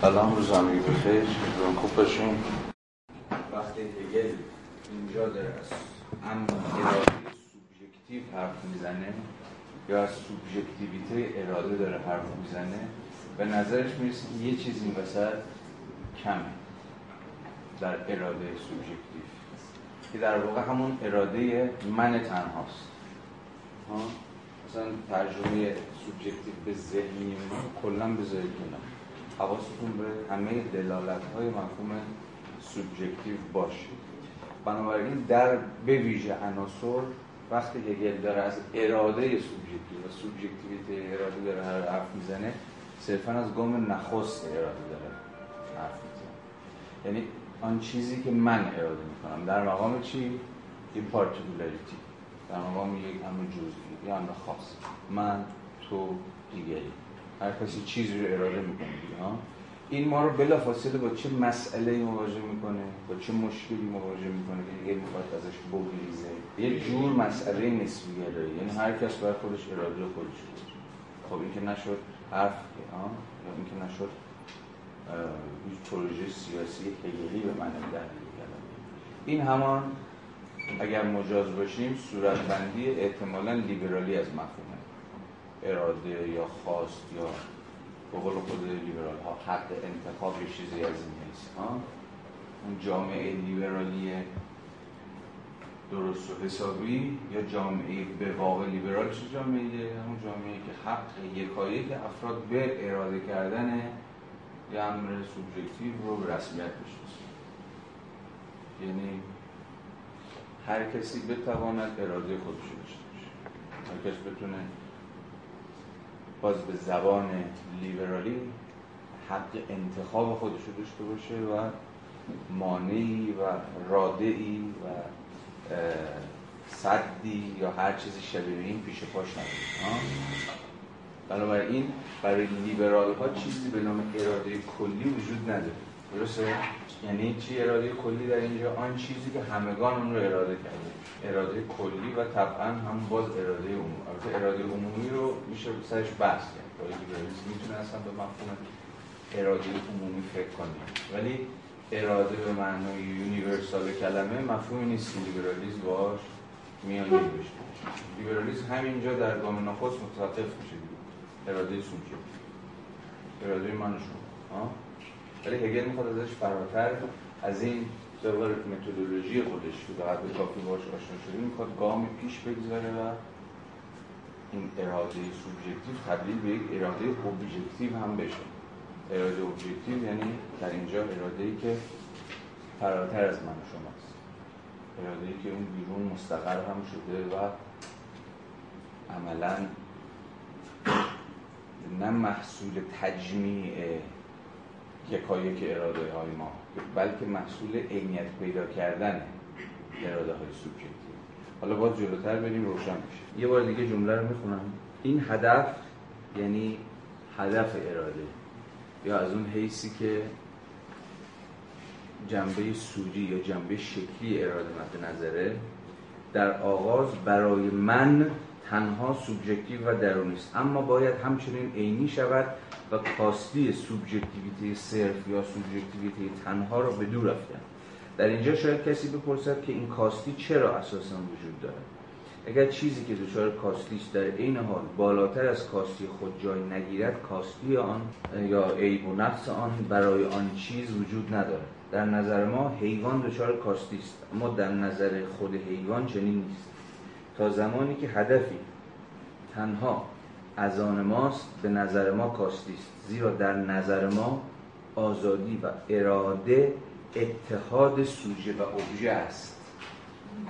سلام روز همگی بخیر. روان خوب باشیم وقتی هگل اینجا داره از ام اراده سوبژکتیو حرف می‌زنه یا از سوبژکتیویته اراده داره حرف می‌زنه به نظرش می‌رسه یه چیزی این وسط کمه در اراده سوبژکتیو که در واقع همون اراده من تنهاست. مثلا ترجمه سوبژکتیو به ذهنی کلا به ذهنی حواستون به همه دلالت های مفهوم سوبژکتیو باشه. بنابراین در به ویژه عناصر وقتی هگل داره از اراده سوبژکتیو و سوبژکتیویته اراده داره هر حرف می‌زنه صرفا از گام نخست اراده داره حرف می‌زنه. یعنی آن چیزی که من اراده می‌کنم. در مقام چی؟ این پارتیکولاریتی در مقام یک امر جزئی یا امر خاص. من تو دیگری. هر کسی چیزی رو اراده می‌کنه ها؟ این ما رو بلا فاصله با چه مسئله مواجه می‌کنه؟ با چه مشکلی مواجه می‌کنه؟ که دیگه می‌خواد ازش بگریزه. یه جور مسئله نسبی داره یعنی هر کس بر خودش اراده خودش خب این که نشد حرف ها؟ یا این که نشد هیچ پروژه سیاسی هگلی به من دلیل این همان اگر مجاز باشیم صورتبندی احتمالا لیبرالی از مفهوم. اراده یا خواست یا به قول خود لیبرال ها حق انتخاب یه چیزی از این نیست. اون جامعه لیبرالی درست و حسابی یا جامعه به واقع لیبرال؟ چه جامعه همون جامعه که حق یکایی که افراد به اراده کردن یه امر سوبژکتیو رو به رسمیت بشناسه. یعنی هر کسی بتواند اراده خودش داشته باشه. هر کس بتونه باز به زبان لیبرالی حق انتخاب خودش رو داشته باشه و مانعی و رادعی و صدی یا هر چیزی شبیه این پیش پاش نداره. بنابراین برای لیبرال ها چیزی به نام اراده کلی وجود نداره. درسته؟ یعنی چی اراده کلی در اینجا؟ آن چیزی که همگان اون رو اراده کرده اراده کلی و طبعا هم باز اراده عمومی. البته اراده عمومی رو میشه سرش بحث کرد. برای می‌تونه اصلا به مفهوم اراده عمومی فکر کنیم ولی اراده به معنای یونیورسال کلمه مفهومی نیست. که لیبرالیسم باش میانی بشه. لیبرالیسم همینجا در گام نخست متوقف میشه. اراده سوچه. اراده من شما ولی هگل می‌خواد ازش فراتر. از این طبق متدولوژی خودش که به کافی باش آشنا شده می‌خواد گام پیش بگذاره و این اراده سوبژکتیو تبدیل به یک اراده اوبژکتیو هم بشه. اراده اوبژکتیو یعنی در اینجا اراده ای که فراتر از من شماست. اراده ای که اون بیرون مستقر هم شده و عملا نه محصول تجمیع یکایک اراده های ما بلکه محصول عینیت پیدا کردن اراده های سوبژکتیو. حالا باز جلوتر بریم روشن بشه یه بار دیگه جمله رو می‌خونم. این هدف یعنی هدف اراده. یا از اون حیثی که جنبه سوری یا جنبه شکلی اراده مد نظره در آغاز برای من تنها سوبژکتیو و درونی است. اما باید همچنین عینی شود و کاستی سوبژکتیویته صرف یا سوبژکتیویته تنها را به دور رفتن در اینجا شاید کسی بپرسد که این کاستی چرا اساسا وجود دارد. اگر چیزی که دچار کاستی است در عین حال بالاتر از کاستی خود جای نگیرد کاستی آن یا عیب و نقص آن برای آن چیز وجود ندارد. در نظر ما حیوان دچار کاستی است اما در نظر خود حیوان چنین نیست. تا زمانی که هدفی تنها از آن ماست به نظر ما کاستی است. زیرا در نظر ما آزادی و اراده اتحاد سوژه و ابژه است.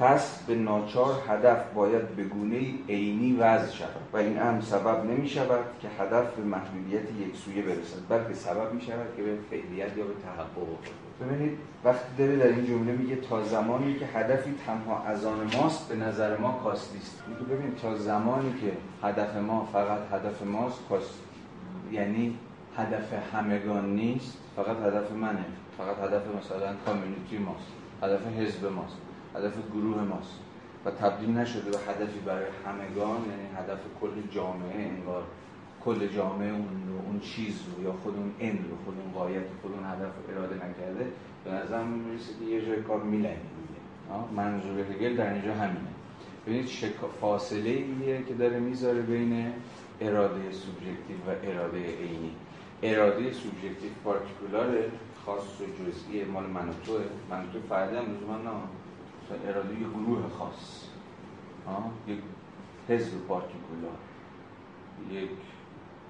پس به ناچار هدف باید به گونه عینی وضع شود و این هم سبب نمی شود که هدف به محدودیت یک سویه برسد بلکه سبب می شود که به فعلیت یا به تحقق ببینید وقتی داره در این جمله میگه تا زمانی که هدفی تنها از آن ماست به نظر ما کاستی است. میگه ببین تا زمانی که هدف ما فقط هدف ماست کاست یعنی هدف همگان نیست فقط هدف منه. فقط هدف مثلا کامیونیتی ماست هدف حزب ماست هدف گروه ماست. و تبدیل نشده به هدفی برای همگان یعنی هدف کل جامعه انگار کل جامعه اون رو اون چیز رو یا خود اون ان رو خود اون قایت خود اون هدف رو اراده نکرده به نظر می‌رسه که یه جای کار میلنگه منظور هگل در اینجا همینه. ببینید فاصله ایه که داره می‌ذاره بین اراده سوبژکتیو و اراده عینی. اراده سوبژکتیو particular خاص و جزئی مال من و توه. من تو من نه. اراده یه گروه خاص. یک حزب particular. یک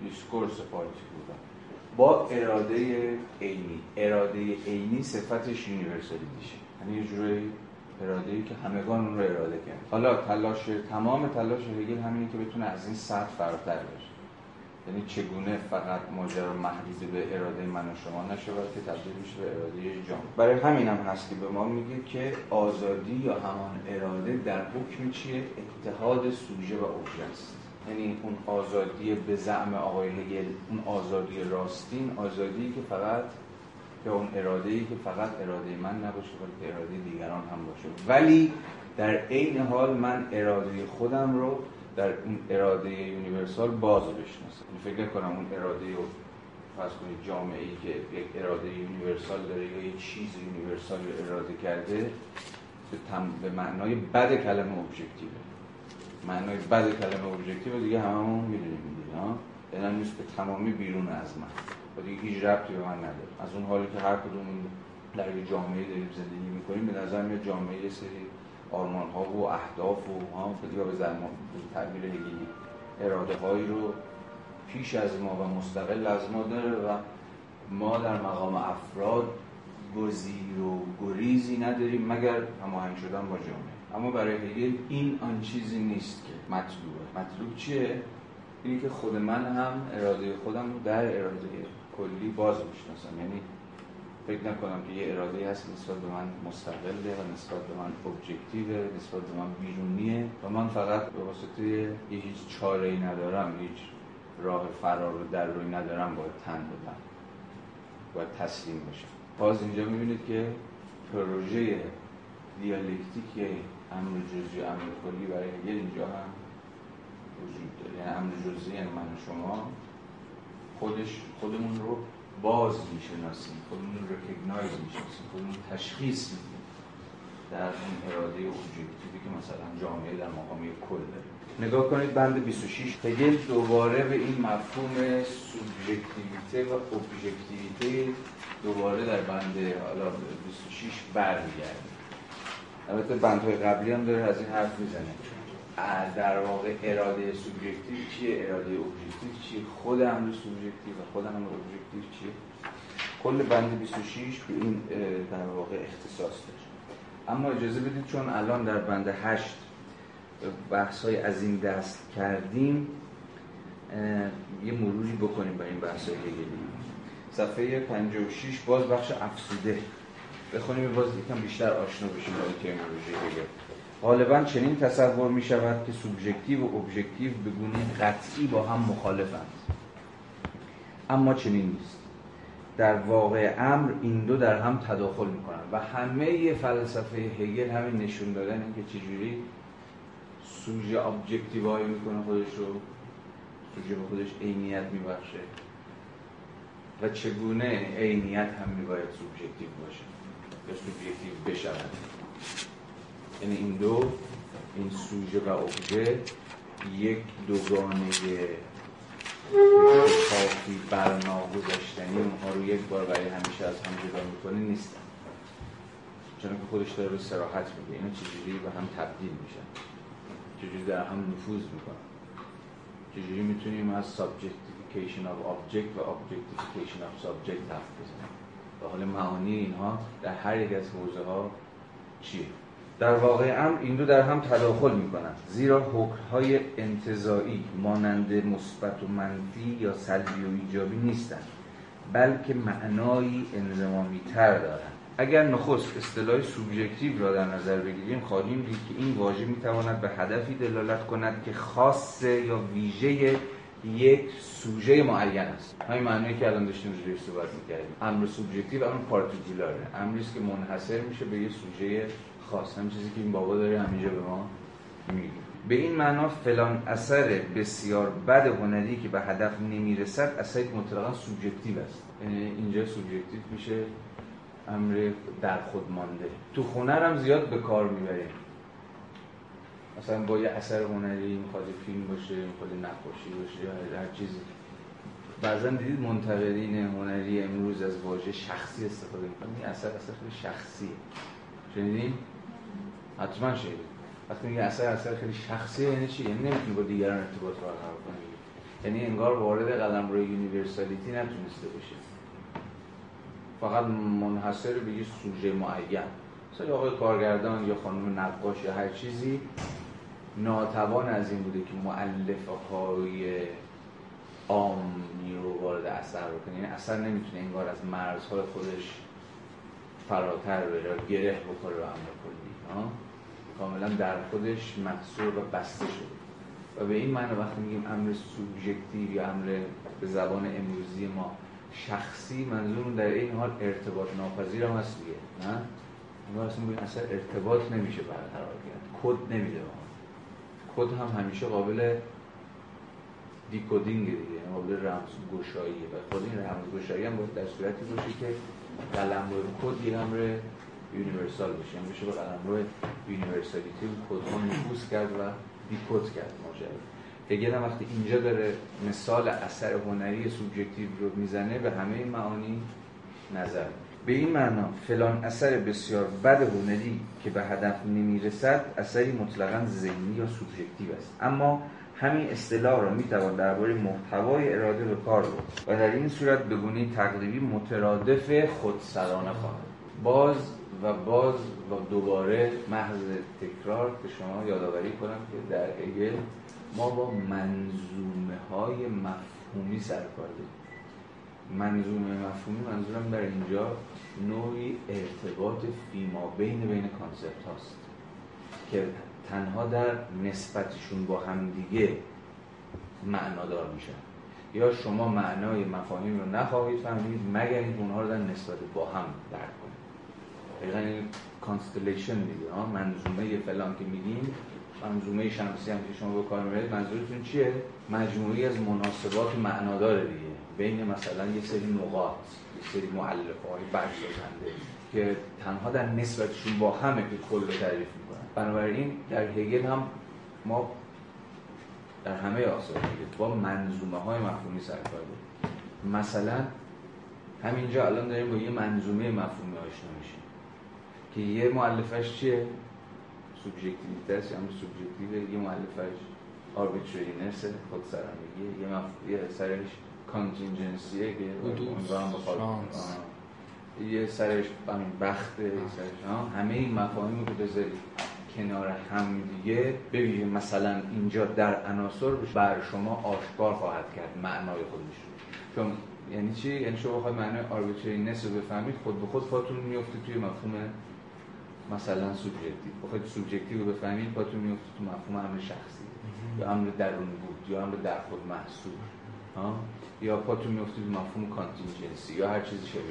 discourse particular با اراده عینی. اراده عینی صفتش یونیورسالیتیشه یعنی یه جوری اراده ای که همگان اون رو اراده کرد حالا تلاش تمام تلاش هگل همینه که بتونه از این سطح فراتر بشه یعنی چگونه فقط ماجرا محدود به اراده من و شما نشه که تبدیل میشه به اراده جامعه برای همین هم هست که به ما میگه که آزادی یا همان اراده در حکم چیه؟ اتحاد سوژه و اوبژه است یعنی اون آزادی به زعم آقای هگل اون آزادی راستین آزادی که فقط که اون اراده ای که فقط اراده من نباشه بلکه اراده دیگران هم باشه. ولی در عین حال من اراده خودم رو در اون اراده universal باز بشناسم. یعنی فکر کنم اون اراده رو فرض کنید جامعه ای که یک اراده universal داره یا یک چیز universal رو اراده کرده به, تم... به معنای بد کلمه ابژکتیوه معنای بد کلمه ابژکتیو دیگه هممون می‌دونیم دیگه ها؟ یعنی نیست به تمامی بیرون از من. و دیگه هیچ ربطی به من نداره. از اون حالی که هر کدوم در یک جامعه داریم زندگی می‌کنیم به نظر میاد جامعه سری آرمان ها و اهداف و ها یا به زمان تعبیر هگلی اراده هایی رو پیش از ما و مستقل از ما داره و ما در مقام افراد گزیر و گریزی نداریم مگر هماهنگ شدن با جامعه. اما برای هگل این آن چیزی نیست که مطلوبه. مطلوب چیه؟ اینی که خود من هم اراده خودم رو در اراده کلی باز می‌شناسم. یعنی فکر نکنم که یه اراده هست نسبت به من مستقله و نسبت به من ابجکتیوه نسبت به من بیرونیه. و من فقط به واسطه یه هیچ چاره ای ندارم هیچ راه فرار و در روی ندارم باید تن بدم. باید تسلیم بشم. باز اینجا می‌بینید که پروژه دیالکتیک امر جزئی امر کلی برای هگل اینجا هم وجود داره. یعنی امر جزئی یعنی من و شما. خودش خودمون رو باز می‌شناسیم. خودمون رو رکگنایز می‌شناسیم. خودمون تشخیص میدیم در اون اراده اوبژکتیوی که مثلا جامعه در مقام کل داره. نگاه کنید بند 26 هگل دوباره به این مفهوم سوبژکتیویته و اوبژکتیویته دوباره در بند حالا 26 برمیگرده. البته بندهای قبلی هم داره از این حرف می‌زنه. در واقع اراده سوبژکتیو چیه؟ اراده ابژکتیو چیه؟ خود امر سوبژکتیو و خود امر ابژکتیو چیه؟ کل بند 26 به این در واقع اختصاص داره. اما اجازه بدید چون الان در بند 8 بحث های از این دست کردیم یه مروری بکنیم بر این بحث های صفحه 56 باز بخش افزوده. بخونیم باز یکم بیشتر آشنا بشیم با ترمینولوژی دیگه غالبا چنین تصور می شود که سوبژکتیو و ابژکتیو به گونه قطعی با هم مخالفند. اما چنین نیست. در واقع امر این دو در هم تداخل می کنند و همه فلسفه هگل همین نشون دادن که چجوری سوژه objectify می‌کنه خودش رو سوژه به خودش عینیت میبخشه و چگونه عینیت هم میباید سوبژکتیو باشه. سوبژکتیو بشود. یعنی این دو این سوژه و ابژه یک دوگانه کافی برنا گذاشتنی اونها رو یک بار برای همیشه از هم جدا می‌کنه نیستن چون که خودش داره به سراحت میگه اینا چجوری به هم تبدیل میشن؟ چجوری در هم نفوذ می‌کنن؟ چجوری می‌تونیم از subjectification of object و objectification of subject حرف بزنیم؟ به حال معانی اینها در هر یک از حوزه ها چیه؟ در واقع امر این دو در هم تداخل می کنند زیرا حکمهای انتظایی مانند مثبت و منفی یا سلبی و ایجابی نیستند بلکه معنایی انضمامی تر دارند اگر نخست اصطلاح سوبژکتیو را در نظر بگیریم خواهیم دید که این واژه می تواند به هدفی دلالت کند که خاصه یا ویژه یک سوژه معین است. همین معنی که الان داشتیم روش صحبت می‌کردیم. امر سوبژکتیو امر پارتیکولاره. امری است که منحصر میشه به یه سوژه خاص. هم چیزی که این بابا داره همینجا به ما میگه. به این معنا فلان اثر بسیار بد هنری که به هدف نمی‌رسد اثر مطلقا سوبژکتیو است. یعنی اینجا سوبژکتیو میشه امر در خود مانده. تو هنر هم زیاد به کار می‌بریم. مثلا با یه اثر هنری می‌خواد فیلم باشه می‌خواد نقاشی باشه یا هر چیزی. بعضا دیدید منتقدین هنری امروز از واژه شخصی استفاده می‌کنن. این اثر اثر خیلی شخصیه. شنیدین؟ حتما شنیدین. وقتی میگه اثر اثر خیلی شخصیه یعنی چی؟ یعنی نمی‌تونی با دیگران ارتباط برقرار کنی. یعنی انگار وارد قلم روی یونیورسالیتی نتونسته بشه. فقط منحصر به یه سوژه معین. مثلا آقای کارگردان یا خانم نقاش یا هر چیزی ناتوان از این بوده که معلفه های عامی رو وارد اثر بکنه. یعنی اثر نمی‌تونه انگار از مرزهای خودش فراتر بره گره بخوره رو امر کلی کاملا در خودش محصول و بسته شده. و به این معنی وقتی میگیم امر سوبژکتیو یا امر به زبان امروزی ما شخصی منظورمون در این حال ارتباط ناپذیر هم هست دیگه نه؟ ما اصلا اصلا ارتباط نمیشه برقرار کرد کد نمیده کد هم همیشه قابل decoding دیگه یعنی قابل رمز گشاییه و خود این رمز گشایی هم باید در صورتی باشه که قلمروی کد یه امر universal باشه یعنی بشه به قلمروی universality کد ها نفوذ کرد و decode کرد ماجرا. هگل هم وقتی اینجا داره مثال اثر هنری سوبژکتیو رو می‌زنه به همه معانی نظر به این معنا فلان اثر بسیار بد هنری که به هدف نمی‌رسد اثری مطلقا ذهنی یا سوبژکتیو است. اما همین اصطلاح را می‌توان درباره محتوای اراده به کار برد و در این صورت به گونه تقریبی مترادف خودسرانه خواهد باز و باز و دوباره محض تکرار که شما یادآوری کنم که در هگل ما با منظومه های مفهومی سر کار منظومه مفهومی منظورم در اینجا نوعی ارتباط فیما بین بین کانسپت هاست که تنها در نسبتشون با همدیگه معنادار میشن. یا شما معنای مفاهیم رو نخواهید فهمید مگر اینکه اونها رو در نسبت با هم درک کنید. دقیقا این کانستلیشن دیگه منظومه فلان که میگیم منظومه شمسی هم که شما به کار می‌برید منظورتون چیه؟ مجموعی از مناسبات معنادار دیگه. بین مثلا یه سری نقاط یه سری معلفه های برسازنده که تنها در نسبتشون با همه که کل رو تعریف می‌کنن. بنابراین در هگل هم ما در همه آثار با منظومه های مفهومی سر کار مثلا همینجا الان داریم با یه منظومه مفهومی آشنا میشیم که یه معلفش چیه؟ سوبژکتیویته است یا سوبژکتیو یه معلفش آربیترینس خود سرانگی یه, مف... یه سرش کانتینجنسیه که امیدوارم بخواد یه سرش بخت سرش همه این مفاهیم رو بذاری کنار هم دیگه ببینید مثلا اینجا در عناصر بر شما آشکار خواهد کرد معنای خودش. چون یعنی چی؟ یعنی شما بخواید معنای arbitrariness رو بفهمید خود به خود پاتون میفته توی مفهوم مثلا سوبژکتیو بخواید سوبژکتیو رو بفهمید پاتون میفته تو مفهوم امر شخصی. یا امر درون بود یا امر در خود محبوس یا پاتون میفتید مفهوم contingency یا هر چیزی شبیه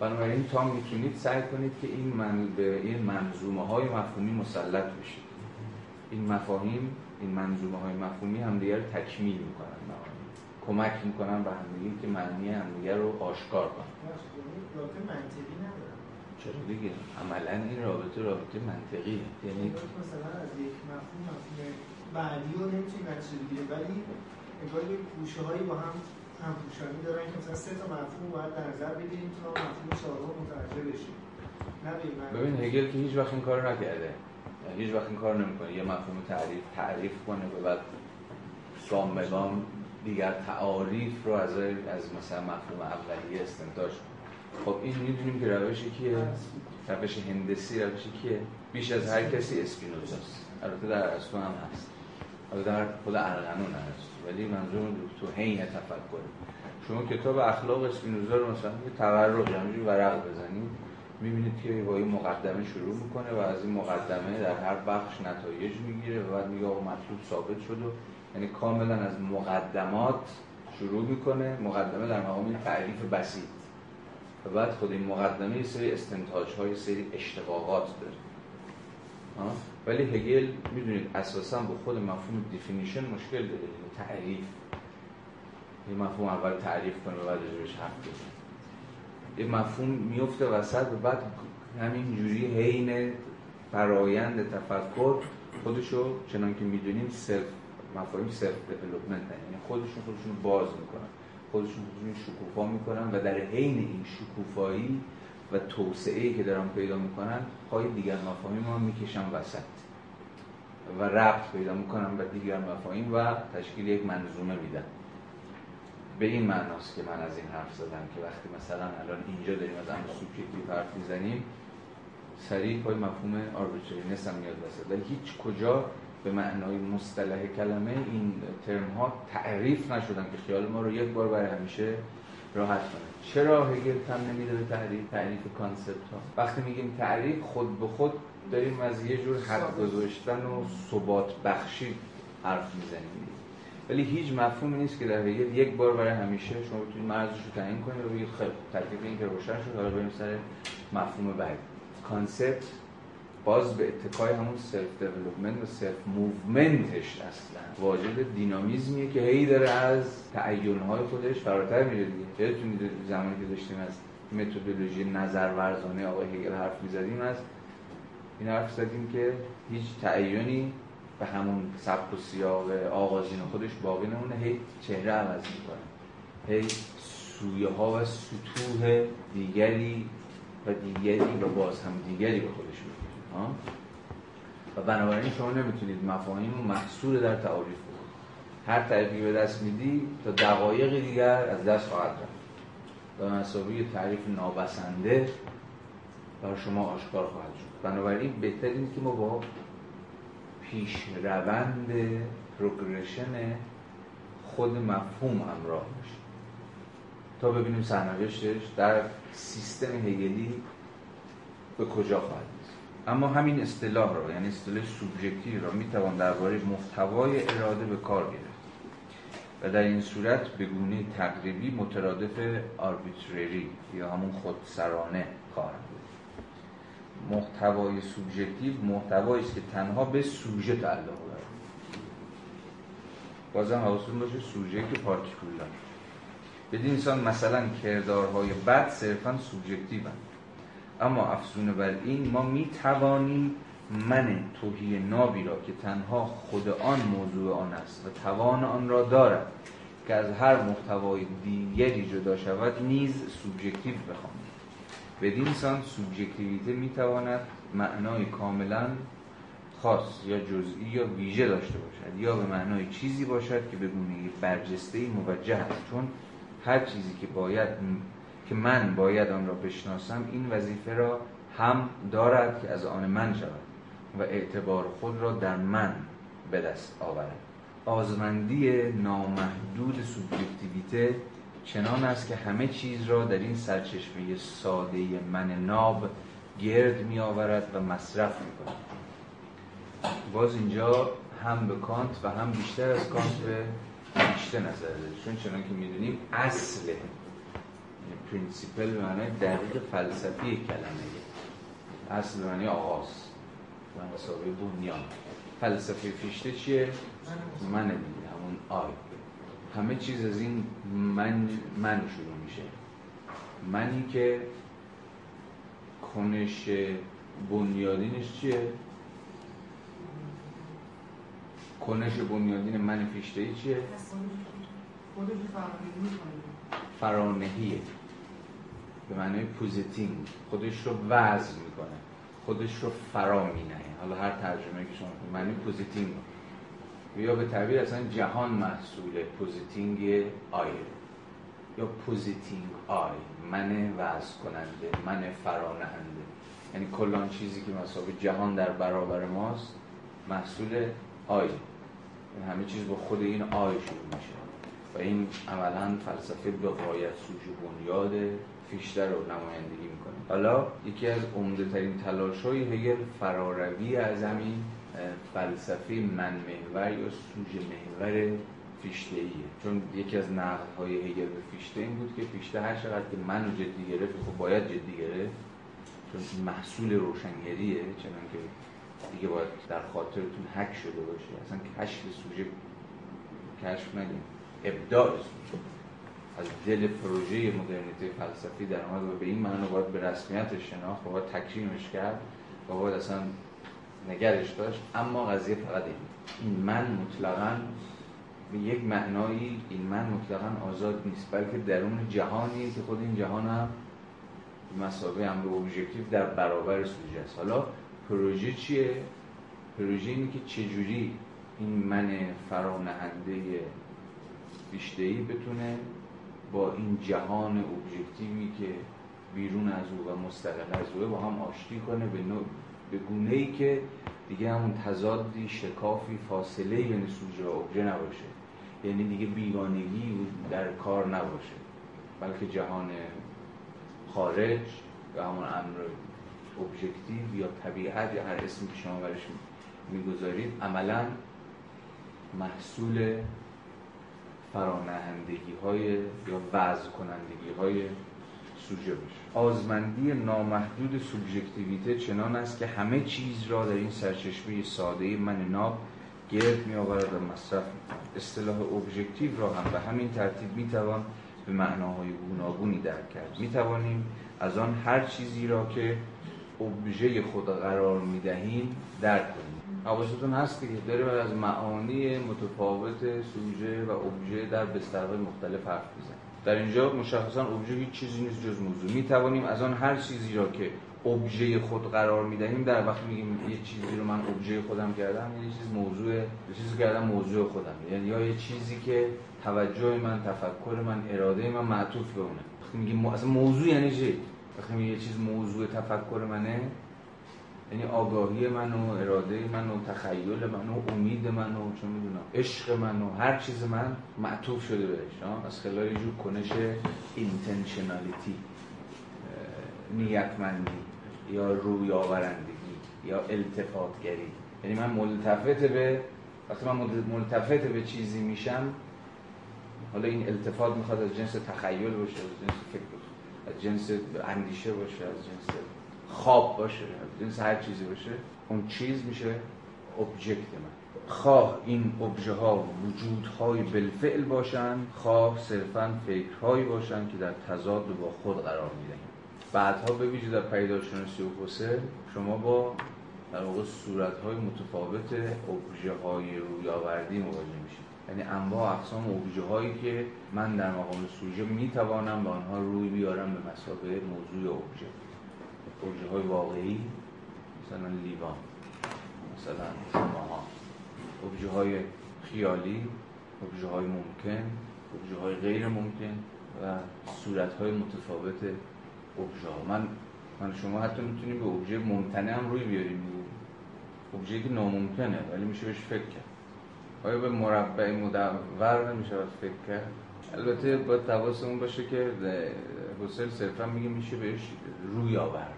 بنابراین تا می‌تونید سعی کنید که این من به این منظومه های مفهومی مسلط بشید. این مفاهیم این منظومه های مفهومی همدیگه رو تکمیل می‌کنن کمک می‌کنن به همدیگه که معنی همدیگه رو آشکار کنن. منطقی چرا دیگه؟ عملا این رابطه رابطه منطقیه. یعنی مثلا از یک مفهوم مفهوم بعدی رو نمی‌تونی نتیجه ولی انگار یه گوشه هایی با هم همپوشانی دارن که مثلا سه تا مفهوم باید در نظر بگیریم تا مفهوم چهارم متوجه بشیم. ببین هگل که هیچ وقت این کار نکرده. هیچ وقت این کار نمی‌کنه. یه مفهوم تعریف تعریف کنه و بعد گام به گام دیگر تعاریف رو از از مثلا مفهوم اولیه استنتاج خب این می‌دونیم که روش کیه؟ روش هندسی روش کیه؟ بیش از هر کسی اسپینوزاست. البته در ارسطو هم هست. البته در خود ارغنون هست. ولی منظور تو حین تفکر. شما کتاب اخلاق اسپینوزا رو مثلا یه تورق یعنی ورق بزنید می‌بینید که با این مقدمه شروع می‌کنه و از این مقدمه در هر بخش نتایج می‌گیره و بعد میگه آقا مطلوب ثابت شد و یعنی کاملا از مقدمات شروع می‌کنه. مقدمه در مقام تعریف بسیط. بعد خود این مقدمه یه سری استنتاج های سری اشتقاقات داره. ولی هگل می‌دونید اساسا با خود مفهوم دیفینیشن مشکل داره تعریف. این مفهوم اول تعریف کنه و بعد بهش حرف بزنه. این مفهوم میفته وسط و بعد همین جوری حین فرایند تفکر خودشو چنان که می‌دونیم self مفاهیم self development یعنی خودشون خودشون باز می‌کنن. خودشون خودشون شکوفا می‌کنن و در حین این شکوفایی و توسعه که دارن پیدا می‌کنن پای دیگر مفاهیم ما می‌کشن وسط و ربط پیدا می‌کنن به دیگر مفاهیم و تشکیل یک منظومه میدن. به این معناست که من از این حرف زدم که وقتی مثلا الان اینجا داریم از امر سوبژکتیو حرف می‌زنیم سریع پای مفهوم arbitrariness هم میاد وسط. ولی هیچ کجا به معنای مصطلح کلمه این ترم ها تعریف نشدن که خیال ما رو یک بار برای همیشه راحت کنه. چرا هگل تن نمیده به تعریف تعریف concept ها وقتی میگیم تعریف خود به خود داریم از یه جور حد گذاشتن و ثبات بخشی حرف می‌زنیم. ولی هیچ مفهومی نیست که در هگل یک بار برای همیشه شما بتونید مرزش رو تعیین کنید و بگید خیلی تکلیف این که روشن شد حالا بریم سر مفهوم بعد concept باز به اتکای همون self development و self movement ش اصلا واجد دینامیزمیه که هی داره از تعینهای خودش فراتر میره دیگه. زمانی که داشتیم از متدولوژی نظر ورزانه آقای هگل حرف می‌زدیم از این حرف زدیم که هیچ تعینی به همون سبک و سیاق آغازین خودش باقی نمونه. هی چهره عوض می‌کنه. هی سویه ها و سطوح دیگری و دیگری و باز هم دیگری به و بنابراین شما نمی‌تونید مفاهیم و محصول در تعاریف بود هر تعریفی به دست میدی تا دقایق دیگر از دست خواهد رفت. و مسابقه تعریف نابسنده بر شما آشکار خواهد شد. بنابراین بهتر این که ما با پیش روند progression خود مفهوم همراه باشیم. تا ببینیم سرنوشتش در سیستم هگلی به کجا خواهد اما همین اصطلاح را یعنی اصطلاح سوبژکتیو را می‌توان درباره محتوای اراده به کار گرفت. و در این صورت به گونه تقریبی مترادف arbitrary یا همون خودسرانه بود. محتوای سوبژکتیو محتوایی است که تنها به سوژه تعلق دارد. بازم حواستون باشه سوژکت پارتیکولار بدین انسان مثلا کردارهای بد صرفا سوبژکتیو اما افزون بر این ما می توانیم من توهی نابی را که تنها خود آن موضوع آن است و توان آن را دارد که از هر محتوای دیگری جدا شود نیز سوبژکتیو بخوانیم بدین سان سوبژکتیویته می تواند معنای کاملا خاص یا جزئی یا ویژه داشته باشد یا به معنای چیزی باشد که به گونه برجسته موجه است. چون هر چیزی که باید که من باید آن را بشناسم این وظیفه را هم دارد که از آن من شود و اعتبار خود را در من به دست آورد. آزمندی نامحدود سوبژکتیویته چنان است که همه چیز را در این سرچشمه ساده من ناب گرد می آورد و مصرف می کند باز اینجا هم به کانت و هم بیشتر از کانت به بیشتر نظر داره چون چنان که می‌دونیم اصل principle به معنی دقیق فلسفی کلمه. اصل به معنی آغاز. و به مثابه بنیان. فلسفه فیشته چیه؟ من دیگه همون I. همه چیز از این من, من شروع میشه. منی که کنش بنیادینش چیه؟ کنش بنیادین من فیشته ای چیه؟ فرانهی به معنی positing خودش رو وضع می‌کنه. خودش رو فرا مینه حالا هر ترجمه که شما معنی positing یا به تعبیر اصلا جهان محصول positing I یا positing I. من وضع کننده من فرانهنده. یعنی کلان چیزی که به مثابه جهان در برابر ماست محصول I. یعنی همه چیز با خود این I شروع میشه. و این عملا فلسفه به غایت سوژه بنیاد فیشته رو نمایندگی می‌کنه حالا یکی از عمده ترین تلاش های هگل فراروی از همین فلسفه من محور یا سوژ محور فیشته ایه چون یکی از نقد های هگل به فیشته این بود که فیشته هر چقدر که منو جدی گرفت خب باید جدی گرفت. چون محصول روشنگریه چنان که دیگه باید در خاطرتون حک شده باشه. اصلا کشف سوژه کشف نگیم ابداع سوژه. از دل پروژه مدرنیته فلسفی در آمد و به این معنی باید به رسمیت شناخت و باید تکریمش کرد و باید اصلا نگرش داشت. اما قضیه فقط این این من مطلقا به یک معنایی این من مطلقا آزاد نیست بلکه درون جهانی که خود این جهان هم مسابقه امر در برابر سوژه است. حالا پروژه چیه؟ پروژه اینه که چجوری این من فرانهنده بیشتهی بتونه با این جهان ابژکتیوی که بیرون از او و مستقل از او با هم آشتی کنه به, نوع به گونه ای که دیگه همون تضادی شکافی فاصله بین سوژه و ابژه نباشه. یعنی دیگه بیگانگی در کار نباشه. بلکه جهان خارج و همون امر ابژکتیو یا طبیعت یا هر اسمی که شما برش می‌گذارید عملا محصول فرانهندگی های یا وضع کنندگی های سوژه آزمندی نامحدود سوبژکتیویته چنان است که همه چیز را در این سرچشمه ساده من ناب گرد می آورد و مصرف اصطلاح ابژکتیو را هم به همین ترتیب می توان به معناهای گوناگونی درک کرد. می توانیم از آن هر چیزی را که ابژه خود قرار می دهیم درک کنیم. حواستون هست که داره از معانی متفاوت سوژه و ابژه در بسترهای مختلف حرف می‌زنه. در اینجا مشخصا ابژه هیچ چیزی نیست جز موضوع. می توانیم از آن هر چیزی را که ابژه خود قرار می‌دهیم در وقت میگیم یه چیزی رو من ابژه خودم کردم یه چیز موضوع یه چیزی کردم موضوع خودم. یعنی یا یه چیزی که توجه من تفکر من اراده من معطوف به اونه. وقتی میگیم اصلا موضوع یعنی چی؟ وقتی یه چیز موضوع تفکر منه یعنی آگاهی من و اراده من و تخیل من و امید من و چه می‌دونم عشق من و هر چیز من معطوف شده بهش از خلال یه جور کنش اینتنشنالیتی نیتمندی یا روی آورندگی یا التفاتگری. یعنی من ملتفت به وقتی من ملتفت به چیزی میشم حالا این التفات می‌خواد از جنس تخیل باشه از جنس فکر باشه از جنس اندیشه باشه از جنس خواب باشه جنس هر چیزی باشه اون چیز میشه ابجکت من. خواه این ابژه ها وجودهای بالفعل باشند خواه صرفا فکرهایی باشند که در تضاد با خود قرار می‌دهیم. بعدها به ویژه در پیداشناسی و حسل شما با در واقع صورت‌های متفاوت ابژه های روی آوردی مواجه میشید. یعنی انواع اقسام ابژه هایی که من در مقام سوژه می‌توانم به آنها روی بیارم به مسابقه موضوع ابژه ابژه های واقعی مثلا لیوان مثلا شماها ابژه های خیالی ابژه های ممکن ابژه های غیر ممکن و صورت های متفاوت من من شما حتی می‌تونیم به ابژه ممتنع هم روی بیاریم ابژه که ناممکنه ولی میشه بهش فکر کرد. آیا به مربع مدور نمیشه فکر کرد؟ البته باید تواسمون باشه که حسل صرفا میگه میشه بهش روی آورد.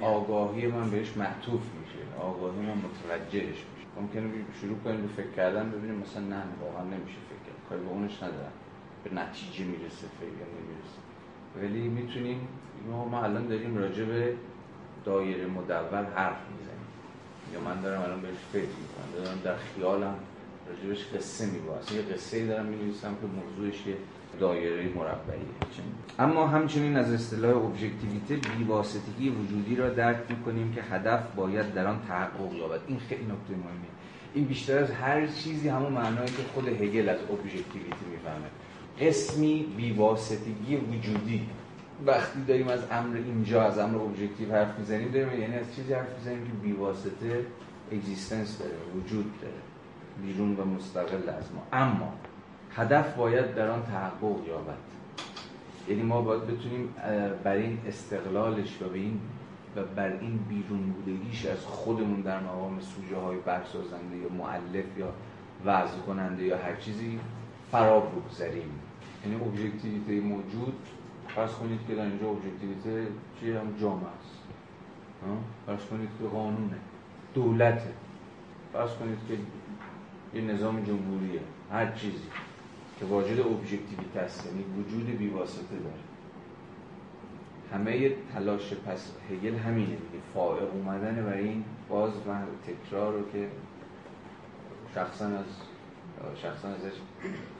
آگاهی من بهش معطوف میشه. آگاهی من متوجهش میشه. ممکنه شروع کنیم به فکر کردن ببینیم مثلا نه واقعا نمیشه فکر کرد. کاری به اونش ندارم. به نتیجه می‌رسه فکر نمی‌رسه ولی می‌تونیم ما الان داریم راجع به دایره مدور حرف می‌زنیم. یا من دارم الان بهش فکر می‌کنم. دارم در خیالم راجبش قصه میباسم یه قصه دارم می‌نویسم که موضوعش یه دایره مربعی اما همچنین از اصطلاح ابژکتیویته بیواسطگی وجودی را درک می‌کنیم که هدف باید در آن تحقق یابد. این خیلی نکته مهمیه. این بیشتر از هر چیزی همون معنایی که خود هگل از ابژکتیویته می‌فهمه. اسمی بیواسطگی وجودی. وقتی داریم از امر اینجا از امر ابژکتیو حرف می‌زنیم داریم یعنی از چیزی حرف می‌زنیم که بیواسطه اگزیستنس داره وجود داره. بیرون و مستقل از ما. اما هدف باید در آن تحقق یابد. یعنی ما باید بتونیم بر این استقلالش و به این و بر این بیرون بودگیش از خودمون در مقام سوژه های برسازنده یا معلف یا وضع کننده یا هر چیزی فرا بگذاریم. یعنی ابژکتیویته موجود. فرض کنید که در اینجا ابژکتیویته چی هم جامعه است. فرض کنید که قانونه. دولته. فرض کنید که یه نظام جمهوریه. هر چیزی. که واجد ابژکتیویته است یعنی وجود بیواسطه داره. همه تلاش پس هگل همینه دیگه. فائق اومدن برای این باز من تکرار رو که شخصا از شخصا ازش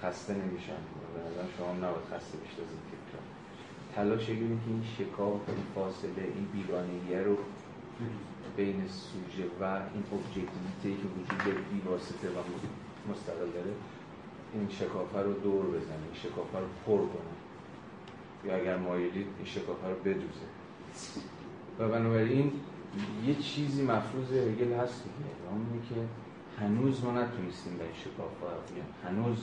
خسته نمیشم به شما نباید خسته بشید از این تکرار. تلاش هگل که این شکاف این فاصله این بیگانگیه رو بین سوژه و این ابجکتیویتی که وجود بیواسطه و مستقل داره این شکافه رو دور بزنه این شکافه رو پر کنه یا اگر مایلید این شکافه رو بدوزه. و بنابراین یه چیزی مفروض هگل هست دیگه. که هنوز ما نتونستیم به این شکافه هنوز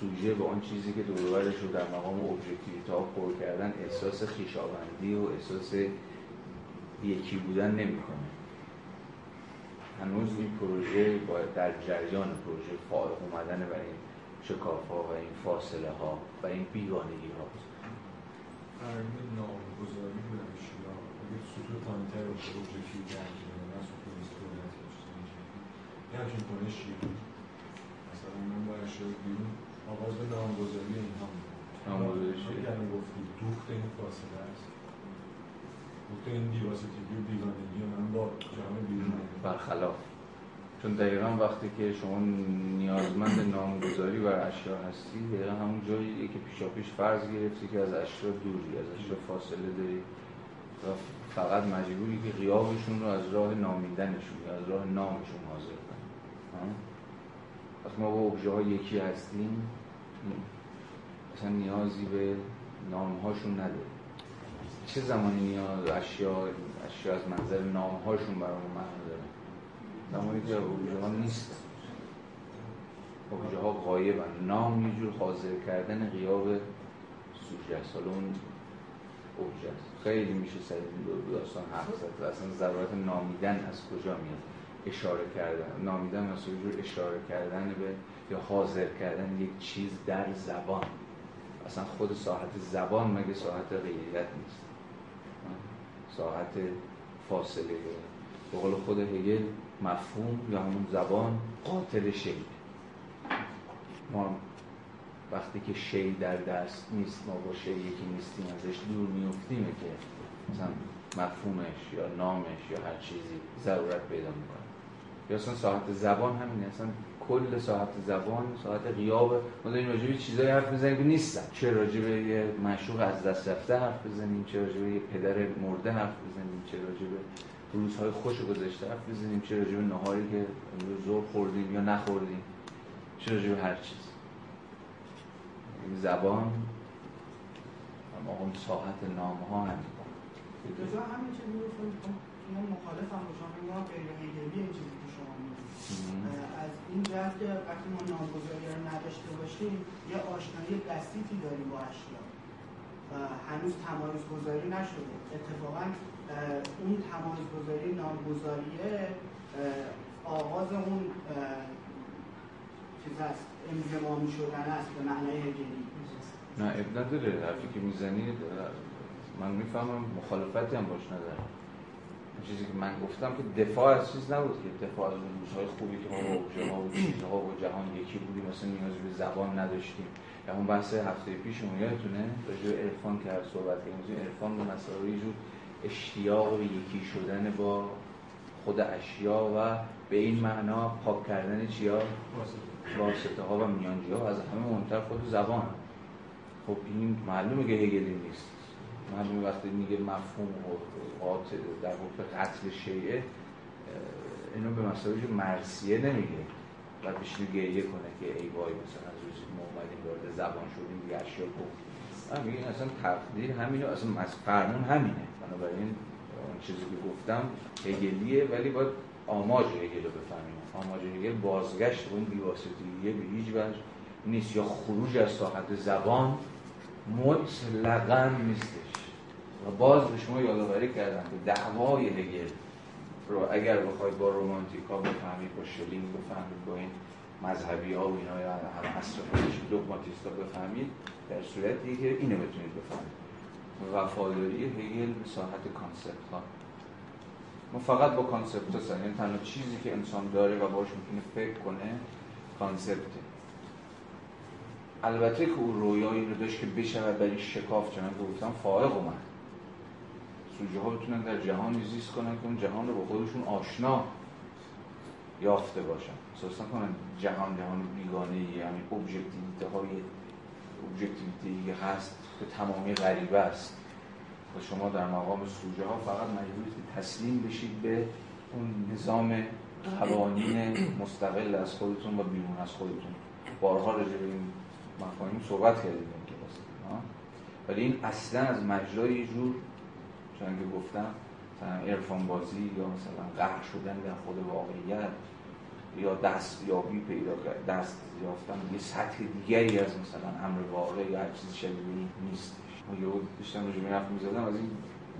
سوژه به آن چیزی که دورورش رو در مقام ابژکتیویته ها پر کردن احساس خیشاوندی و احساس یکی بودن نمی‌کنه. هنوز این پروژه باید در جریان پروژه فارغ اومدن این. شکاف ها و این فاصله ها و این بیگانگی ها مثلا من با اشیاء بیرون آغاز به نامگذاری اینها نامگذاری شیعه یعنی گفتی دوخت این فاصله است. دوخت این دیواسیتگی و بیگانگی من با جهان بیرون برخلاف. چون دقیقا وقتی که شما نیازمند نامگذاری بر اشیا هستی دقیقا همون جایی که پیشا پیش فرض گرفتی که از اشیا دوری از اشیا فاصله داری. و فقط مجبوری که غیابشون رو از راه نامیدنشون یا از راه نامشون حاضر کنی. وقتی ما با ابژه ها یکی هستیم. اصلا نیازی به نامهاشون نداریم. چه زمانی نیاز اشیا اشیا از منظر نامهاشون معنی داره؟ زمانی که اوبژه ها نیست اوبژه ها غایبن نام یه جور حاضر کردن غیاب سوژه است. حالا اون است. خیلی میشه سر داستان حرف زد. اصلا ضرورت نامیدن از کجا میاد؟ اشاره کردن. نامیدن مثلا جور اشاره کردن به یا حاضر کردن یک چیز در زبان. اصلا خود ساحت زبان مگه ساحت غیریت نیست؟ ساحت فاصله. به قول خود هگل مفهوم یا همون زبان قاتل شی ما وقتی که شی در دست نیست ما با شی یکی نیستیم ازش دور میفتیم که مثلا مفهومش یا نامش یا هر چیزی ضرورت پیدا می‌کنه. یا اصلا ساعت زبان همینه. اصلا کل ساعت زبان ساعت غیاب. ما داریم راجع به حرف بزنیم که نیستن. چه راجع به یه معشوق از دست رفته حرف بزنیم چه راجع به یه پدر مرده حرف بزنیم چه راجع به روزهای خوش گذشته حرف بزنیم چه راجع به نهاری که امروز زور خوردیم یا نخوردیم چه راجع به هر چیز. زبان اما اون ساعت نام ها رضا همین رو من مخالفم با شما ما غیر هگلی این چیزی که شما از این جهت که وقتی ما نامگذاری رو نداشته باشیم یه آشنایی بسیطی داریم با اشیا هنوز تمایز گذاری نشده. اتفاقا اون تمایز گذاری نامگذاریه آغاز اون چیز هست انزمامی شدن است به معنای هگلی. نه اب نداره. حرفی که می‌زنی من می‌فهمم مخالفتی هم باش ندارم چیزی که من گفتم که دفاع از چیز نبود که دفاع از روزهای خوبی که ما با و چیزها و جهان یکی بودیم مثلا نیاز به زبان نداشتیم. یا اون بحث هفته پیشمون یادتونه راجع به عرفان که هر صحبت کردیم عرفان به مسائل جور اشتیاق به یکی شدن با خود اشیا و به این معنا پاک کردن چیا؟ واسطه. ها و میانجی ها از همه مهمتر خود زبان. خب این معلومه که هگلی نیست. معلومه وقتی میگه مفهوم و قاتل در واقع قتل شیعه اینو به مسائل مرسیه نمیگه. و بشینه گریه کنه که ای وای مثلا. ما اومدیم وارد زبان شدیم دیگه اشیا گفت میگه اصلا تقدیر همینه اصلا فرمون همینه. بنابراین اون چیزی که گفتم هگلیه ولی باید آماج هگل رو بفهمیم. آماج هگل بازگشت اون بیواسطیه به هیچ وجه نیست. یا خروج از ساحت زبان مطلقا نیستش. و باز به شما یادآوری کردم که دعوای هگل رو اگر بخواید با رومانتیکا بفهمید با شلینگ بفهمید با این مذهبی ها و اینا یا هم عصر خودش دوگماتیستا بفهمید در صورتی که اینو بتونید بفهمید. وفاداری هگل به ساحت concept ها. ما فقط با concept ها یعنی تنها چیزی که انسان داره و باش می‌تونه فکر کنه concept ه. البته که او رویایی رو داشت که بشود برای شکاف چنان گفتم فائق اومد. سوژه ها بتونن در جهانی زیست کنن که اون جهان رو با خودشون آشنا یافته باشن. احساس کنن جهان جهان بیگانه یعنی ابژکتیویته های ابژکتیویته که هست به تمامی غریبه است. و شما در مقام سوژه ها فقط مجبورید تسلیم بشید به اون نظام قوانین مستقل از خودتون و بیرون از خودتون. بارها راجع به این مفاهیم صحبت کردیم ولی این اصلا از مجرای یه جور چون که گفتم عرفان بازی یا مثلا قهر شدن در خود واقعیت یا دست یابی پیدا کرد دست یافتن یه سطح دیگری از مثلا امر واقع یا هر چیزی شبیه نیست ما یه داشتم راجع به می‌زدم از این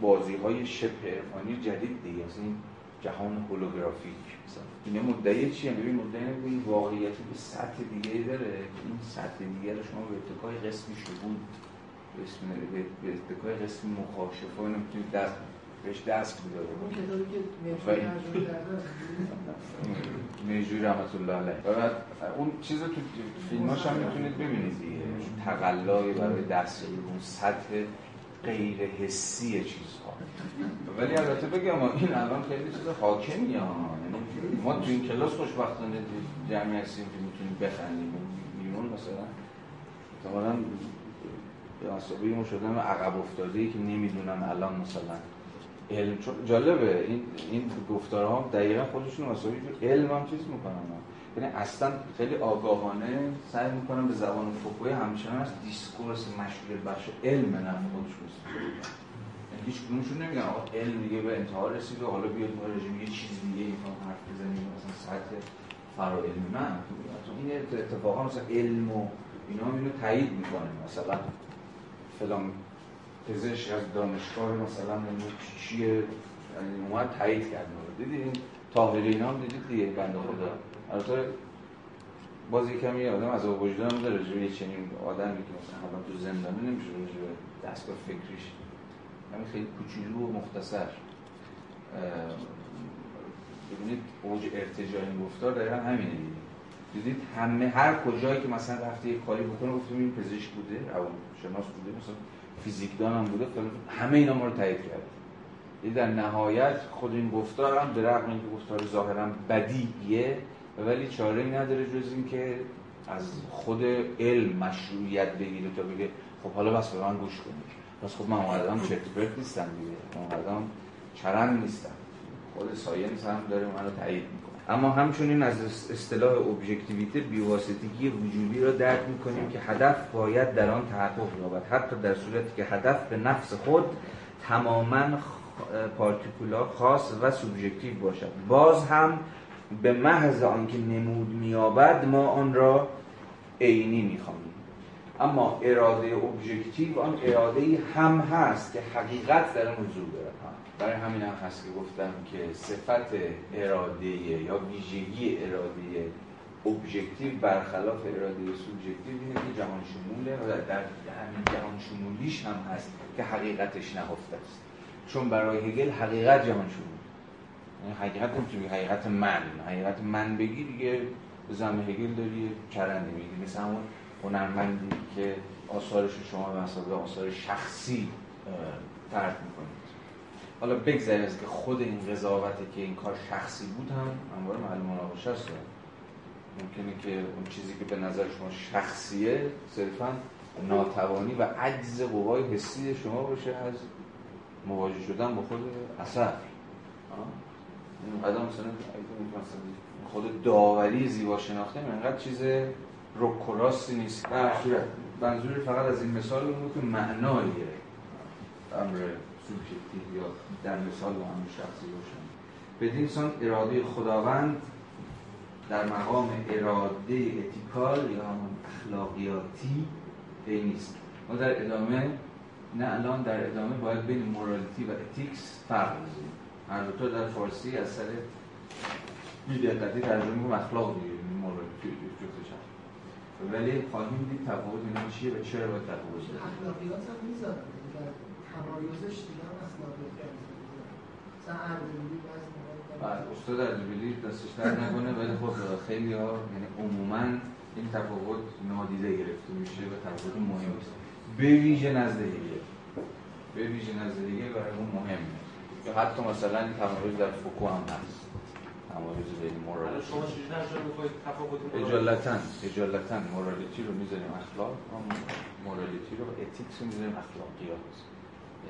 بازی های شبه عرفانی جدید دیگه از این جهان هولوگرافیک مثلا. این مدعی چیه؟ ببین مدعی این واقعیتی به سطح دیگه داره این سطح دیگه رو شما به اتکای قسمی شهود اسم به اتکای قسم مخاشفه نمی‌تونید دست بهش دست بداره اون کتابی که میجوی رحمت الله علیه. و بعد اون چیز تو فیلماش هم می‌تونید ببینید دیگه. تقلای برای دست اون سطح غیر حسی چیزها. ولی البته بگم این الان خیلی چیز حاکمی ها یعنی ما تو این کلاس خوشبختانه جمعی هستیم که می‌تونیم بخندیم. بیرون مثلا احتمالاً به ما شدم عقب افتاده ای که نمی‌دونن الان مثلا علم جالبه این این گفتارها دقیقا خودشون مساوی علم هم چیز می‌کنن. یعنی اصلا خیلی آگاهانه سعی می‌کنن به زبان فوکوی همچنان از دیسکورس مشغول بخش علم نه خودش یعنی هیچ کدومشون نمیگن آقا علم دیگه به انتها رسید و حالا بیاد ما رژیم یه چیز دیگه می‌خوام حرف بزنیم مثلا سطح فرا علمی من این اتفاقا مثلا علم و اینا اینو تایید می‌کنه. مثلا فلان پزشک از دانشگاه مثلا چیه؟ یعنی اومد تایید کرد دیدید این طاهری اینا هم دیدید دیگه بنده خدا. البته باز کمی آدم از وجدان داره یه چنین آدمی که مثلا حالا تو زندانه نمیشه رو دستگاه فکریش. همین خیلی کوچولو و مختصر. ببینید اوج ارتجاع این گفتار دقیقا همینه دیدید دیدید همه هر کجایی که مثلا رفته یه کاری بکنه گفتم این پزشک بوده او شناس بوده مثلا فیزیکدان هم بوده همه اینا ما رو تایید کرد. یعنی در نهایت خود این گفتار هم به رغم اینکه گفتار ظاهرا بدیه ولی چاره ای نداره جز اینکه از خود علم مشروعیت بگیره تا بگه خب حالا بس به من گوش کنید. پس خب من آدم چرت پرت نیستم دیگه. آدم چرند نیستم. خود science هم داره منو تایید اما همچنین از اصطلاح ابژکتیویته بیواسطگی وجودی را درک می‌کنیم که هدف باید در آن تحقق یابد. حتی در صورتی که هدف به نفس خود تماما particular خاص و سوبژکتیو باشد. باز هم به محض آنکه نمود مییابد ما آن را عینی می‌خوانیم. اما اراده ابژکتیو آن اراده هم هست که حقیقت در آن حضور دارد. برای همین هم هست که گفتم که صفت اراده یا ویژگی اراده ابژکتیو برخلاف اراده سوبژکتیو اینه که جهان شموله و در همین جهان شمولیش هم هست که حقیقتش نهفته است. چون برای هگل حقیقت جهان شمول. یعنی حقیقت نمی‌تونی حقیقت من حقیقت من بگی دیگه. به زم هگل داری چرنده میگی. مثل همون هنرمندی که آثارش شما به آثار شخصی ترک می‌کنید حالا بگذاریم از که خود این قضاوته که این کار شخصی بود هم همواره معلوم مناقشه است. ممکنه که اون چیزی که به نظر شما شخصیه صرفا ناتوانی و عجز قوای حسی شما باشه از مواجه شدن با خود اثر. این قدم مثلا خود داوری زیبا شناخته اینقدر چیز رک و راستی نیست در صورت منظور فقط از این مثال بود که معنای امر سوبژکتیو یا در مثال با همون شخصی باشن بدین سان اراده خداوند در مقام اراده ethical یا همون اخلاقیاتی ای نیست. ما در ادامه نه الان در ادامه باید بین morality و ethics فرق بزنیم هر دو در فارسی از سر بیدقتی ترجمه کنیم اخلاق یعنی مورالیتی جفتش ولی خواهیم دید تفاوت اینا چیه و چرا باید تفاوت اخلاقیات هم می‌ذارن. تمایزش دیگه هم اخلاقیات بعد استاد اردبیلی دستش در نکنه ولی خب خیلی ها یعنی عموما این تفاوت نادیده گرفته میشه و تفاوت مهم است. به ویژه نزد به ویژه نزد برای اون مهم حتی مثلا این تمایز در فوکو هم هست. تمایز بین حالا شما morality چجوری عجالتا عجالتا morality رو می‌ذاریم؟ اخلاق؟ morality رو؟ ethics رو می‌ذاریم؟ اخلاقیات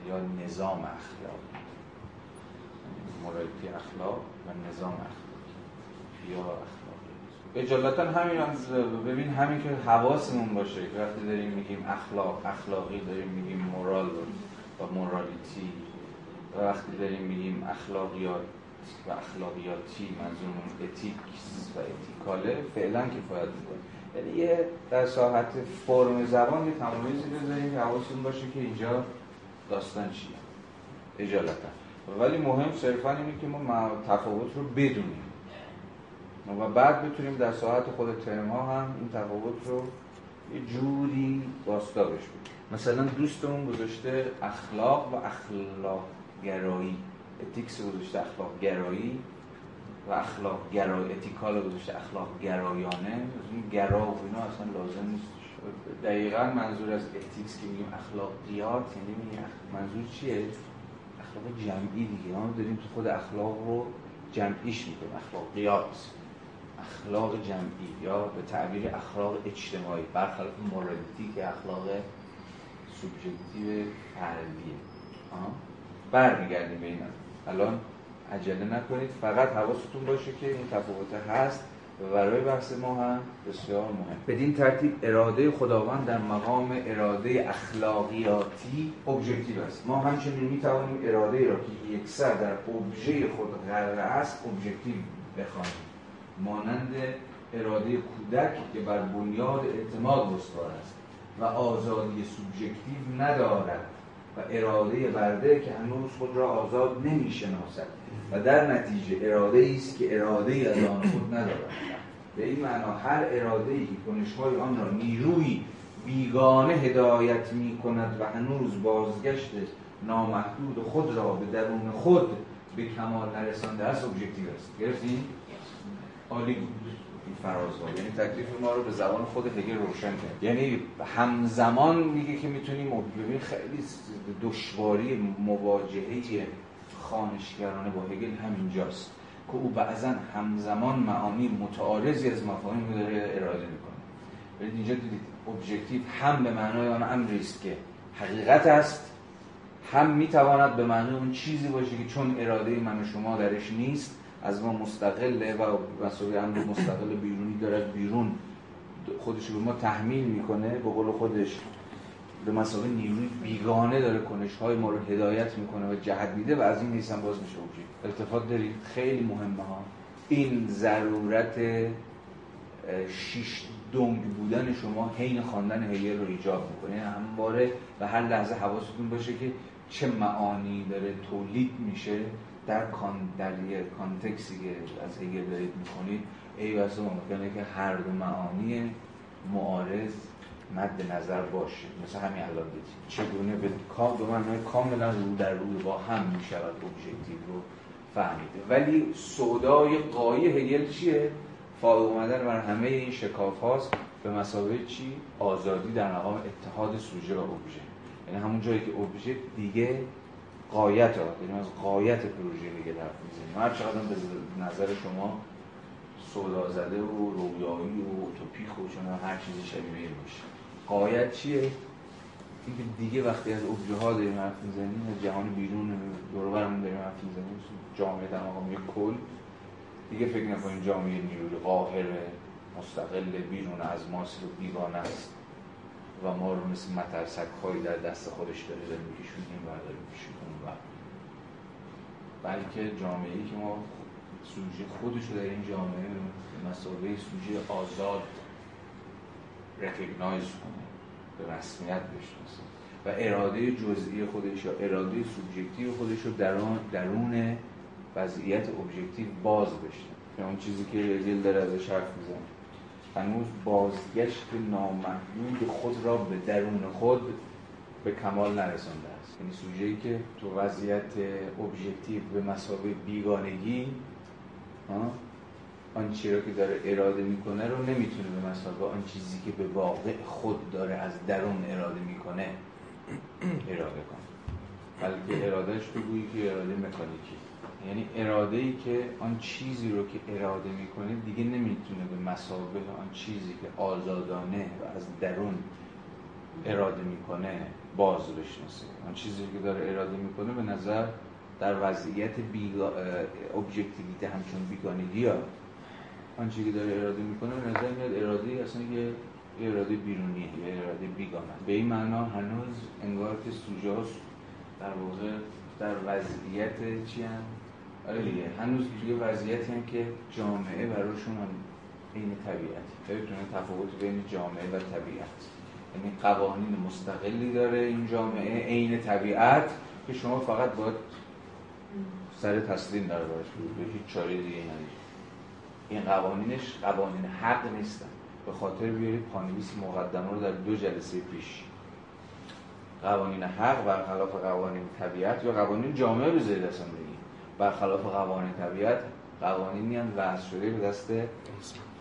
یا نظام اخلاق. morality اخلاق و نظام اخلاق. یا اخلاقیات عجالتا همین هم ببین همین که حواسمون باشه که وقتی داریم میگیم اخلاق اخلاقی داریم میگیم moral و مورالیتی و وقتی داریم میگیم اخلاقیات و اخلاقیاتی منظورمون اتیکس و اتیکاله فعلا کفایت می‌کنه یعنی یه در ساحت فرم زبان یه تمایزی بذاریم که حواستون باشه که اینجا داستان چیه؟ اجالتا. ولی مهم صرفا اینه که ما تفاوت رو بدونیم. و بعد بتونیم در ساعت خود ترم ها هم این تفاوت رو یه جوری باستا بشیم مثلا دوستمون گذاشته اخلاق و اخلاق گرایی ethics گذاشته اخلاق گرایی و اخلاق گرایی ethical گذاشته اخلاق گرایانه این گرا و اینا اصلا لازم نیست. دقیقا منظور از ethics که میگیم اخلاقیات یعنی میگیم منظور چیه؟ اخلاق جمعی دیگه. ما داریم تو خود اخلاق رو جمعیش می‌کنیم. اخلاقیات اخلاق جمعی یا به تعبیر اخلاق اجتماعی. برخلاف مورالیتی که اخلاق سوبژکتیو فردیه برمیگردیم به این الان عجله نکنید. فقط حواستون باشه که این تفاوت هست. و برای بحث ما هم بسیار مهم. بدین ترتیب اراده خداوند در مقام اراده اخلاقیاتی ابژکتیو است. ما همچنین می توانیم اراده را که یکسر در ابژه خود قرار است ابژکتیو بخوانیم. مانند اراده کودک که بر بنیاد اعتماد استوار است و آزادی سوبژکتیو ندارد. و اراده برده که هنوز خود را آزاد نمی شناسد و در نتیجه اراده است که اراده ای از آن خود ندارد. به این معنا هر اراده ای که کنشهای آن را نیروی بیگانه هدایت می کند و هنوز بازگشت نامحدود خود را به درون خود به کمال نرسانده است ابژکتیو است. گرفتین؟ عالی بود. فرازها یعنی تکلیف ما رو به زبان خود هگل روشن کرد. یعنی همزمان میگه که می‌تونیم ببین خیلی دشواری مواجهه خانشگرانه با هگل همینجاست که او بعضا همزمان معانی متعارضی از مفاهیم رو داره اراده می‌کنه. ولی اینجا دیدید ابژکتیو هم به معنای آن امری است که حقیقت است هم می‌تواند به معنای اون چیزی باشه که چون اراده من و شما درش نیست از ما مستقله و مسئله امر مستقل بیرونی دارد بیرون خودش به ما تحمیل می‌کنه. به قول خودش به مسابقه نیروی بیگانه داره کنش های ما رو هدایت می‌کنه و جهت میده و از این نیستن باز میشه اوجی التفات دارید. خیلی مهمه ها. این ضرورت شیش زنگ بودن شما حین خواندن هگل رو ایجاب می‌کنه. یعنی همواره و هر لحظه حواستون باشه که چه معانی داره تولید میشه. در con در context ی که از هگل دارید می‌کنید ای واسه ممکنه که هر دو معانی معارض مد نظر باشه. مثل همین الان دید چگونه به کام دو معنای کاملا رو در روی با هم می‌شود ابژکتیو رو فهمیده. ولی سودای غایی هگل چیه؟ فائق اومدن بر همه این شکاف هاست به مسابقه چی؟ آزادی در مقام اتحاد سوژه و ابژه یعنی همون جایی که ابژه دیگه قایت ها یعنی از قایت پروژه دیگه حرف می‌زنیم. هر چقدر به نظر شما سودا زده و رویایی و اوتوپیک و چون هر چیزی شبیه باشه. قایت چیه؟ اینکه دیگه وقتی از ابژه ها داریم حرف می‌زنیم از جهان بیرون برمون داریم حرف می‌زنیم جامعه یک کل. دیگه فکر نکنیم جامعه نیروی قاهر مستقل بیرون از ماست و بیگانه است. و ما رو مثل مترسک هایی در دست خودش داره داره میکشونیم و بلکه جامعه ای که ما سوژه خودش رو در این جامعه مسابقه سوژه آزاد رکگنایز کنه به رسمیت بشناسه. و اراده جزئی خودش یا اراده سوبژکتیو خودش رو درون درون وضعیت ابژکتیو باز بشه. یا اون چیزی که هگل داره ازش حرف می‌زنه. هنوز بازگشت نامحدود خود را به درون خود به کمال نرسانده است. یعنی سوژه‌ای که تو وضعیت ابژکتیو به مسابقه بیگانگی آن چیزی که داره اراده می‌کنه رو نمی‌تونه به مسابقه آن چیزی که به واقع خود داره از درون اراده می‌کنه اراده کنه. بلکه ارادهش بگویی که اراده مکانیکی. یعنی اراده ای که آن چیزی رو که اراده می‌کنه دیگه نمی‌تونه به مسابقه آن چیزی که آزادانه و از درون اراده می‌کنه باز بشناسه. آن چیزی که داره اراده می‌کنه به نظر در وضعیت بیگا... ابجکتیویته همچون بیگانگی ها. آن چیزی که داره اراده می‌کنه به نظر میاد اراده اصلا یه اراده بیرونیه یه اراده بیگانه. به این معنا هنوز انگار که سوژاس در واقع در وضعیت چی هم؟ آره دیگه هنوز توی وضعیتی هم که جامعه براشون هم این طبیعت ببینید تفاوت بین جامعه و طبیعت. یعنی قوانین مستقلی داره این جامعه عین طبیعت که شما فقط باید سر تسلیم داره باش. به هیچ چاره دیگه ندید این قوانینش قوانین حق نیستن. به خاطر بیارید پانویس مقدمه رو در دو جلسه پیش. قوانین حق برخلاف قوانین طبیعت یا قوانین جامعه بذارید اصلا بگیم برخلاف قوانین طبیعت قوانینی هم وضع شده به دست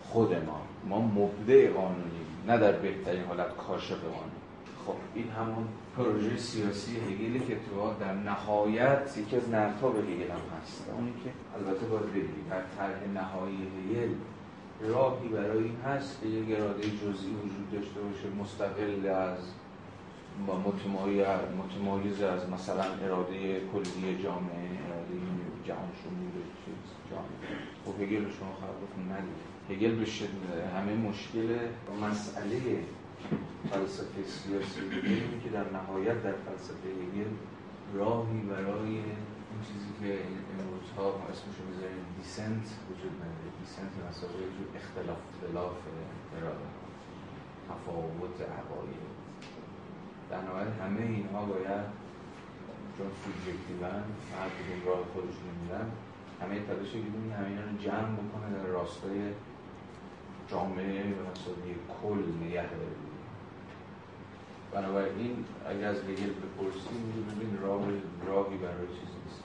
خود ما. ما مبدع قانونی نه در بهترین حالت کاشف قانون خب این همون پروژه سیاسی هگلی که تو در نهایت یکی از به هگل هم هست. اونی که البته باید بگیم در طرح نهایی هگل راهی برای این هست که یک اراده جزئی وجود داشته باشه مستقل از با متمایز از مثلا اراده کلی جامعه اراده جهان شمول چیز جامعه. خب هگل شما خبرتون ندید هگل به همه مشکل مسئله فلسفه سیاسی اینه که در نهایت در فلسفه هگل راهی برای اون چیزی که امروزها اسمشو بذاریم دیسنت وجود نداره. دیسنت مسابقه جو اختلاف اختلاف اراده تفاوت عقاید. در نهایت همه اینها باید چون سوبژکتیون هر کدوم راه خودش نمیدن همه تلاش گیرونی همه رو جمع بکنه در راستای جامعه و مسابقه کل نگه داره بنابراین اگر از هگل بپرسیم ببین راه راهی برای چیزی نیست.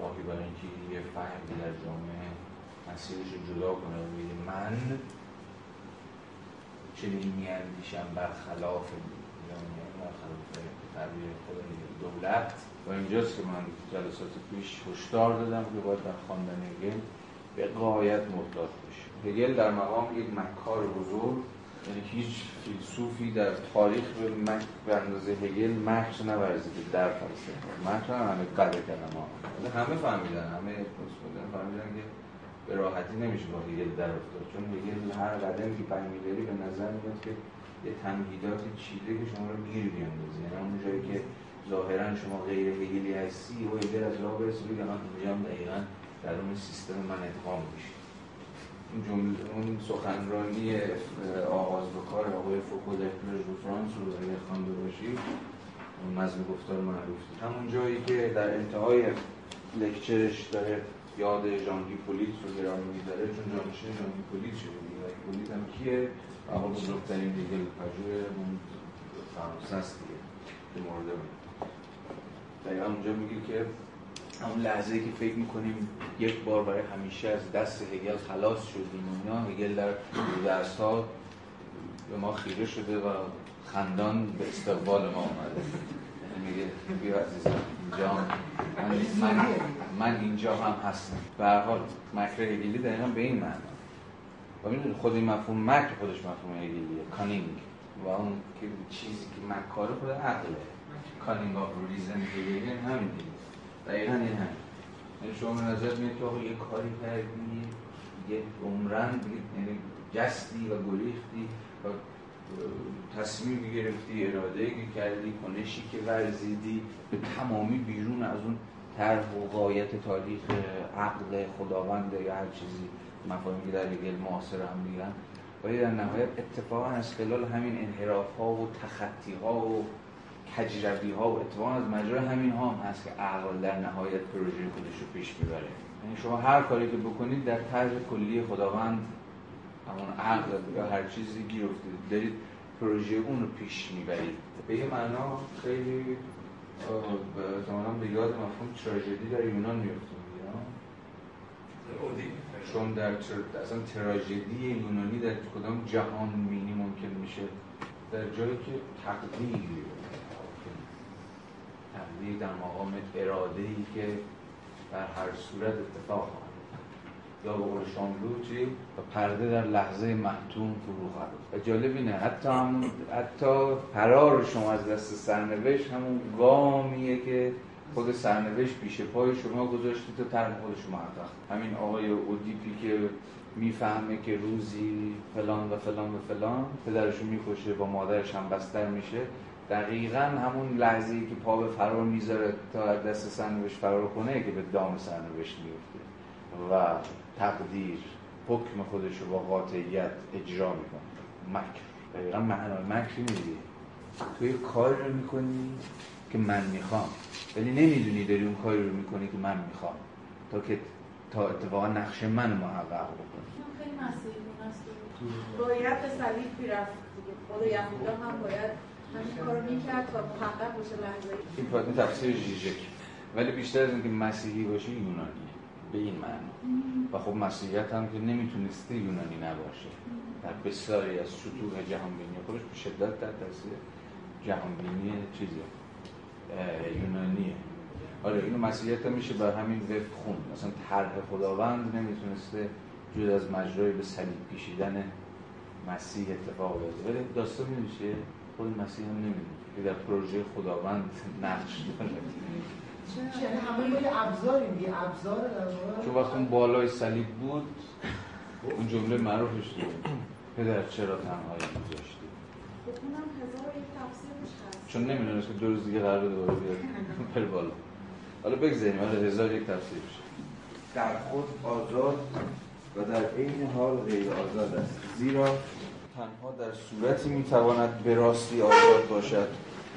راهی برای اینکه یه فهمی در جامعه مسیرش جدا کنه. و من چنین میاندیشم برخلاف برخلاف تربیه خود دولت. و اینجاست که من جلسات پیش هشدار دادم که باید در خواندن هگل به قایت محتاط بشه. هگل در مقام یک مکار بزرگ یعنی هیچ فیلسوفی در تاریخ به مکر به اندازه هگل مکر نورزیده در فلسفه مکر هم همه قدر کلمه همه فهمیدن همه پستمدرن فهمیدن که به راحتی نمیشه با هگل در افتاد. چون هگل هر قدمی که برمیداری به نظر میاد که یه تمهیدات چیده که شما رو گیر بیاندازه. یعنی اون جایی که ظاهرا شما غیر هگلی هستی و هگل از راه برسه بگه من دقیقا در اون سیستم من ادغام میشه. جمله اون سخنرانی آغاز به کار آقای فوکو در دو فرانس رو اگر خوانده باشید اون مزم گفتار معروف همون جایی که در انتهای لکچرش داره یاد ژان پولیت رو گرام میداره چون جانشین ژان پولیت شده دیگه پولیت هم کیه؟ آقا بزرگترین دیگه پژوه اون فرانسه است دیگه. که مورد دقیقا اونجا میگه که همون لحظه که فکر می‌کنیم یک بار برای همیشه از دست هگل خلاص شدیم اینا هگل در درس ها به ما خیره شده و خندان به استقبال ما آمده یعنی میگه بیا عزیزم اینجا من, من, من اینجا هم هستم. به هر حال مکر هگلی دقیقا به این معنی و می‌دونی خود این مفهوم مکر خودش مفهوم هگلیه کانینگ. و اون که چیزی که مکاره خود عقله. cunning of reason هگلی همین دیگه دقیقا این هم یعنی شما به نظر میاد که یه کاری کردی یه عمرن یعنی جستی و گریختی و تصمیم گرفتی اراده کردی کنشی که ورزیدی به تمامی بیرون از اون طرح و غایت تاریخ عقل خداوند یا هر چیزی مفاهیمی که در هگل معاصر هم میگن. ولی در نهایت اتفاقا از خلال همین انحراف ها و تخطی ها و تجربی ها و اتفاقا از مجرای همین ها هم هست که عقل در نهایت پروژه خودش رو پیش می‌بره. یعنی شما هر کاری که بکنید در طرز کلی خداوند همون عقل یا هر چیزی گیر افتید دارید پروژه اون رو پیش می‌برید. به یه معنا خیلی احتمالا به یاد مفهوم تراژدی در یونان میفته چون در تر... اصلا تراژدی یونانی در کدام جهان مینی ممکن میشه؟ در جایی که تقدیر تقدیر در مقام اراده ای که در هر صورت اتفاق یا به قول شاملو و پرده در لحظه محتوم فرو خواهد و جالب اینه حتی همون حتی فرار شما از دست سرنوشت همون گامیه که خود سرنوشت پیش پای شما گذاشتی تا طرح خود شما همین آقای اودیپی که می‌فهمه که روزی فلان و فلان و فلان پدرشو می‌کشه با مادرش هم بستر میشه. دقیقا همون لحظه که پا به فرار می‌ذاره تا دست سرنوشت فرار کنه که به دام سرنوشت میفته و تقدیر حکم خودش رو با قاطعیت اجرا می‌کنه. مکر. دقیقا معنای مکر میدی. توی کار رو می‌کنی که من می‌خوام. ولی نمی‌دونی داری اون کاری رو می‌کنی که من می‌خوام. تا که تا اتفاقا نقش من محقق بکنی. خیلی باید به صلیب بیرفت خود یهودا هم باید همین می‌کرد تا محقق باشه لحظه این تفسیر جیجک ولی بیشتر از اینکه مسیحی باشه یونانی به این معنی. و خب مسیحیت هم که نمی‌تونسته یونانی نباشه. در بسیاری از سطوح جهانبینی خودش به شدت در تاثیر جهانبینی چیزی یونانیه. آره اینو مسیحیت هم میشه بر همین وفق خون مثلا طرح خداوند نمی‌تونسته جود از مجرای به صلیب پیشیدن مسیح اتفاق بیفته. ولی داستان میشه خود مسیح هم نمی‌دونه. که در پروژه خداوند نقش داره. یعنی همه یه ابزاری دیگه ابزار چون وقت اون بالای صلیب بود اون جمله معروفش بود پدر چرا تنهایی گذاشتی چون نمی‌دونست که دو روز دیگه قرار دوباره بیاد. پر بالا. حالا بگذاریم. حالا هزار یک تفسیر بشه در خود آزاد و در عین حال غیر آزاد است. زیرا تنها در صورتی می‌تواند به راستی آزاد باشد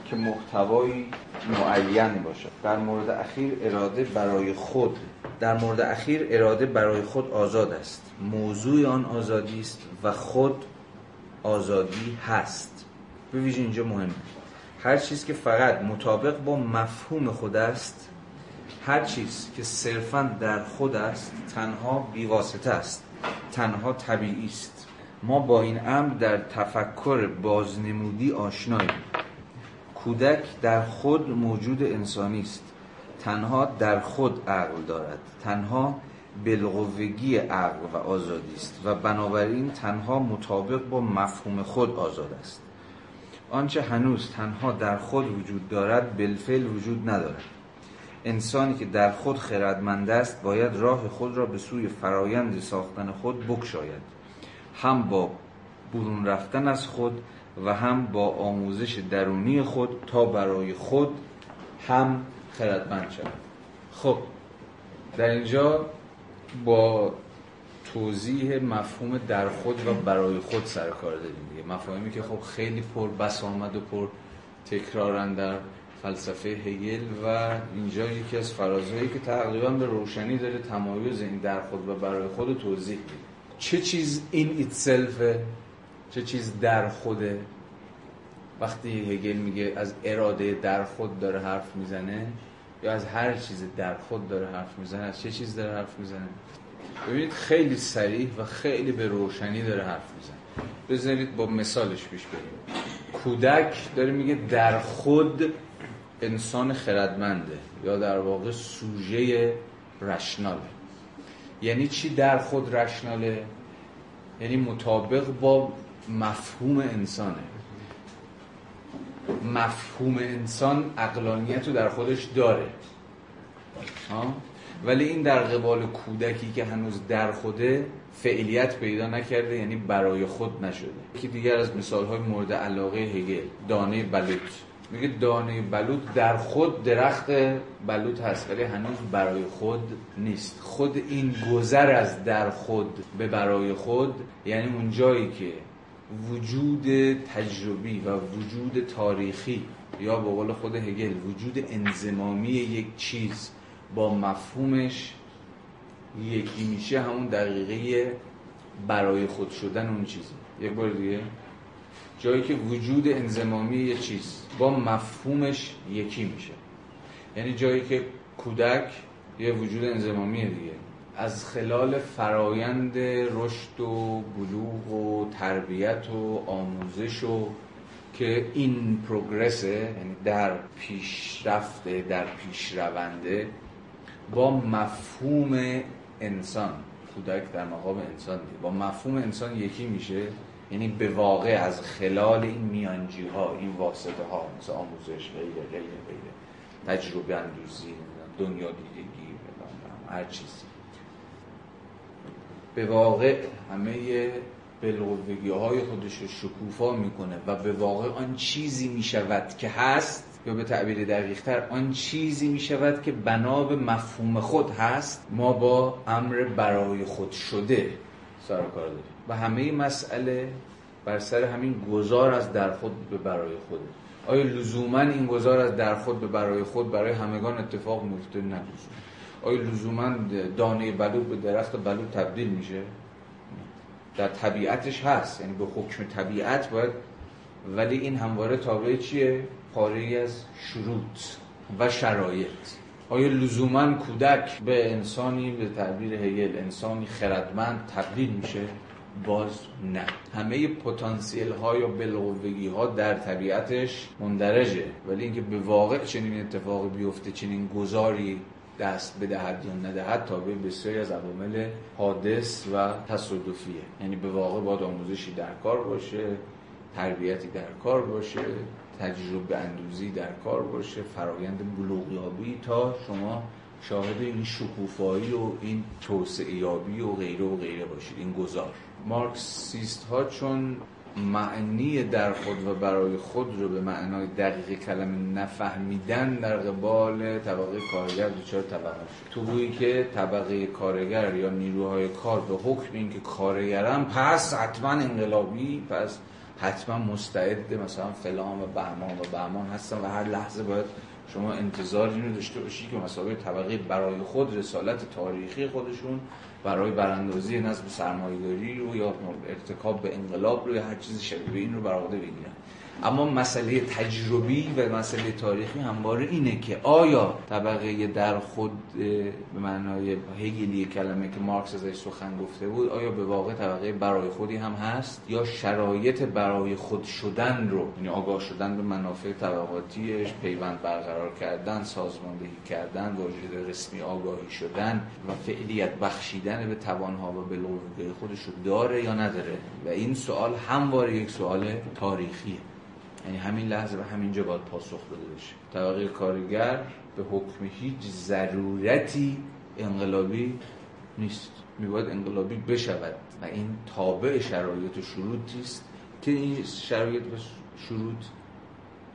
که محتوایی معین باشد. در مورد اخیر اراده برای خود در مورد اخیر اراده برای خود آزاد است. موضوع آن آزادی است و خود آزادی هست. به ویژه اینجا مهمه. هر چیز که فقط مطابق با مفهوم خود است هر چیز که صرفا در خود است تنها بیواسطه است. تنها طبیعی است. ما با این امر در تفکر بازنمودی آشناییم کودک در خود موجود انسانی است. تنها در خود عقل دارد. تنها بلغوگی عقل و آزادی است و بنابراین تنها مطابق با مفهوم خود آزاد است. آنچه هنوز تنها در خود وجود دارد بالفعل وجود ندارد. انسانی که در خود خردمند است باید راه خود را به سوی فرایند ساختن خود بکشاید هم با برون رفتن از خود و هم با آموزش درونی خود تا برای خود هم خردمند شود. خب در اینجا با توضیح مفهوم در خود و برای خود سر کار داریم دیگه. مفاهیمی که خب خیلی پر بس آمد و پر تکرارن در فلسفه هگل و اینجا یکی از فرازهایی که تقریبا به روشنی داره تمایز این در خود و برای خود توضیح میده. چه چیز این ایتسلفه چه چیز در خوده؟ وقتی هگل میگه از اراده در خود داره حرف می‌زنه یا از هر چیز در خود داره حرف می‌زنه از چه چیز داره حرف می‌زنه؟ ببینید خیلی سریح و خیلی به روشنی داره حرف می‌زنه. بذارید با مثالش پیش بریم. کودک داره میگه در خود انسان خردمنده یا در واقع سوژه رشناله. یعنی چی در خود رشناله؟ یعنی مطابق با مفهوم انسانه. مفهوم انسان اقلانیت رو در خودش داره. ولی این در قبال کودکی که هنوز در خوده فعلیت پیدا نکرده یعنی برای خود نشده. یکی دیگر از مثال های مورد علاقه هگل دانه بلوط. میگه دانه بلوط در خود درخت بلوط هست ولی هنوز برای خود نیست. خود این گذر از در خود به برای خود یعنی اون جایی که وجود تجربی و وجود تاریخی یا به قول خود هگل وجود انزمامی یک چیز با مفهومش یکی میشه همون دقیقه برای خود شدن اون چیزی یک بار دیگه. جایی که وجود انزمامی یک چیز با مفهومش یکی میشه. یعنی جایی که کودک یه وجود انزمامی دیگه. از خلال فرایند رشد و بلوغ و تربیت و آموزش و که این پروگرسه یعنی در پیشرفته در پیشرونده با مفهوم انسان. کودک در مقام انسان دید. با مفهوم انسان یکی میشه. یعنی به واقع از خلال این میانجی ها این واسطه ها مثل آموزش غیره غیره غیره تجربه اندوزی دنیا دیدگی هر چیزی. به واقع همه بلغوگی های خودش رو شکوفا می‌کنه و به واقع آن چیزی می‌شود که هست یا به تعبیر دقیق تر آن چیزی می‌شود که بنا به مفهوم خود هست ما با امر برای خود شده. سر کار داریم و همه مسئله بر سر همین گذار از در خود به برای خوده آیا لزوما این گذار از در خود به برای خود برای همگان اتفاق میفته؟ نه. آیا لزوما دانه بلوط به درخت بلوط تبدیل میشه؟ در طبیعتش هست. یعنی به حکم طبیعت باید ولی این همواره تابع چیه؟ پاره از شروط و شرایط. آیا لزوما کودک به انسانی به تعبیر هگل انسانی خردمند تبدیل میشه؟ باز نه. همه پتانسیل ها یا بلغوگی ها در طبیعتش مندرجه. ولی اینکه به واقع چنین اتفاقی بیفته چنین گذاری دست بدهد یا ندهد تابع بسیاری از عوامل حادث و تصادفیه. یعنی به واقع باید آموزشی در کار باشه تربیتی در کار باشه. تجربه اندوزی در کار باشه فرایند بلوغیابی تا شما شاهد این شکوفایی و این توسعه یابی و غیره و غیره باشید. این گذار مارکسیست ها چون معنی در خود و برای خود رو به معنای دقیق کلمه نفهمیدن در قبال طبقه کارگر دچار طبقه شد. تو بویی که طبقه کارگر یا نیروهای کار به حکم اینکه کارگرم پس حتما انقلابی پس حتما مستعد مثلا فلان و بهمان و بهمان هستن و هر لحظه باید شما انتظار اینو داشته باشی که مسابقه طبقه برای خود رسالت تاریخی خودشون برای براندازی نظم سرمایه‌داری رو یا ارتکاب به انقلاب رو یا هر چیزی شبیه این رو بر بگیرن. اما مسئله تجربی و مسئله تاریخی همواره اینه که آیا طبقه در خود به معنای هگلی کلمه که مارکس ازش سخن گفته بود آیا به واقع طبقه برای خودی هم هست یا شرایط برای خود شدن رو یعنی آگاه شدن به منافع طبقاتیش پیوند برقرار کردن سازماندهی کردن واجد رسمی آگاهی شدن و فعلیت بخشیدن به توانها و به خودش رو داره یا نداره؟ و این سوال همواره یک سوال تاریخیه. یعنی همین لحظه به همینجا باید پاسخ داده بشه. طبقه کارگر به حکم هیچ ضرورتی انقلابی نیست. میباید انقلابی بشود و این تابع شرایط و شروطی است که این شرایط و شروط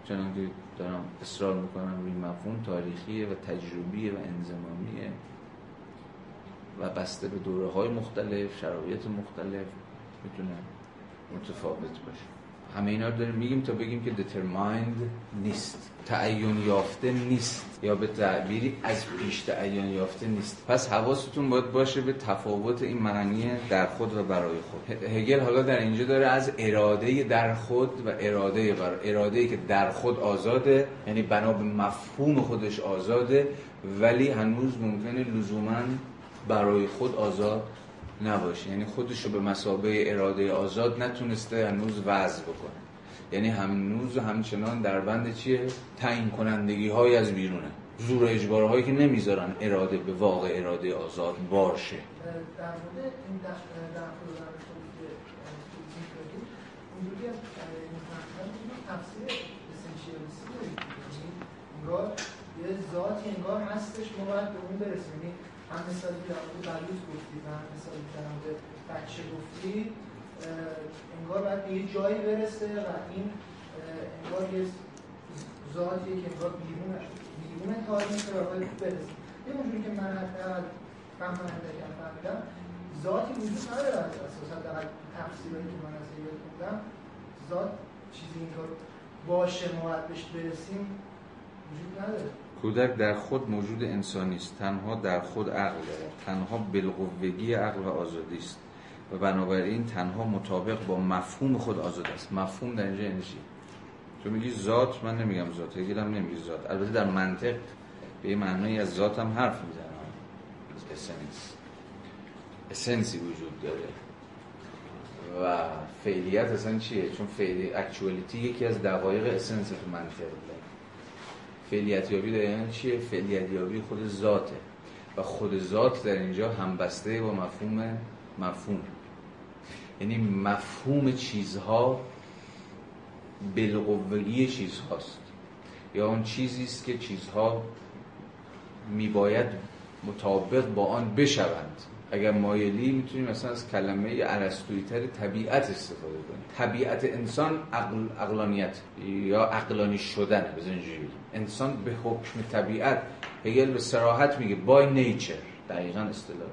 چنانکه دارم اصرار می‌کنم روی مفهوم تاریخیه و تجربیه و انزمامیه و بسته به دوره های مختلف شرایط مختلف می‌تونه متفاوت باشه. همه اینا رو داریم میگیم تا بگیم که determined نیست. تعین یافته نیست. یا به تعبیری از پیش تعین یافته نیست. پس حواستون باید باشه به تفاوت این معنی در خود و برای خود. هگل حالا در اینجا داره از اراده در خود و اراده بر اراده که در خود آزاده یعنی بنا به مفهوم خودش آزاده ولی هنوز ممکنه لزوما برای خود آزاد نباشه. یعنی خودش رو به مسابه اراده آزاد نتونسته هنوز وضع بکنه. یعنی هنوز همچنان در بند چیه؟ تعیین کنندگی های از بیرونه. زور اجباره هایی که نمی‌ذارن اراده به واقع اراده آزاد باشه. انگار یه ذاتی انگار هستش ما باید به اون برسیم. یعنی هم مثالی که در مورد گفتید و هم مثالی که در بچه گفتید انگار باید به یه جایی برسه و این انگار یه ذاتیه که انگار بیرون بیرون تاریخ رو باید برسه. یه اونجوری که من حداقل فهم کننده که فهمیدم ذاتی وجود نداره از اساس حداقل تفسیرهایی که من از یاد خوندم ذات چیزی اینطور باشه ما بهش برسیم وجود نداره. کودک در خود موجود انسانی است تنها در خود عقل دارد. تنها بالقوگی عقل و آزادی است. و بنابراین تنها مطابق با مفهوم خود آزاد است. مفهوم در اینجا یعنی تو میگی ذات من نمیگم ذات. هم نمیگی ذات. البته در منطق به معنی از ذات هم حرف می‌زنم. اسنس اسنسی وجود داره. و فعلیت اصلا چیه؟ چون فعلی اکچوالیتی یکی از دقایق اسنس تو منطق فعلیت یابی در یعنی چیه؟ فعلیت یابی خود ذاته. و خود ذات در اینجا همبسته با مفهوم مفهوم. یعنی مفهوم چیزها بالقوگی چیزهاست. یا اون چیزی است که چیزها میباید مطابق با آن بشوند. اگر مایلی می‌تونیم مثلا از کلمه تر طبیعت استفاده کنیم. طبیعت انسان عقل، عقلانیت یا عقلانی شدن اینجوری انسان به حکم طبیعت هگل به سراحت میگه بای نیچر دقیقا اصطلاح.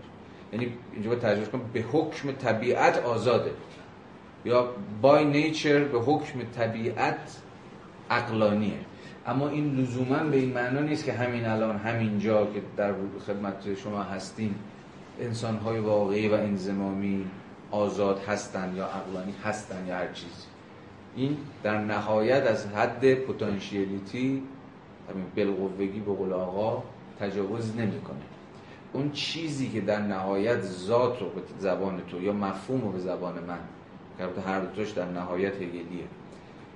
یعنی اینجا باید ترجمه کنم به حکم طبیعت آزاده. یا بای نیچر به حکم طبیعت عقلانیه. اما این لزوما به این معنا نیست که همین الان همین جا که در خدمت شما هستیم انسان های واقعی و انزمامی آزاد هستن یا عقلانی هستن یا هر چیزی. این در نهایت از حد پتانسیلیتی همین بلقوگی به قول آقا تجاوز نمی‌کنه. اون چیزی که در نهایت ذات رو به زبان تو یا مفهوم رو به زبان من که هر دوش در نهایت هگلیه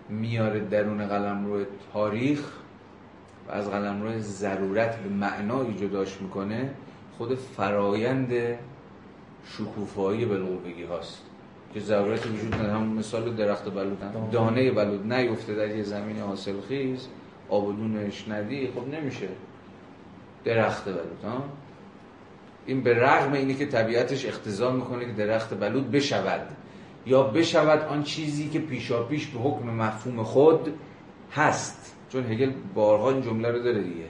میاره درون قلم رو تاریخ و از قلم رو ضرورت به معنایی جداش می‌کنه خود فرایند شکوفایی بلغوبگی هاست که ضرورت وجود نداره. هم مثال درخت بلود هم. دانه بلود نیفته در یه زمین حاصل خیز آبدونش ندی خب نمیشه. درخت بلود ها؟ این به رغم اینه که طبیعتش اختزا می‌کنه که درخت بلود بشود. یا بشود آن چیزی که پیشا پیش به حکم مفهوم خود هست. چون هگل بارها این جمله رو داره دیگه.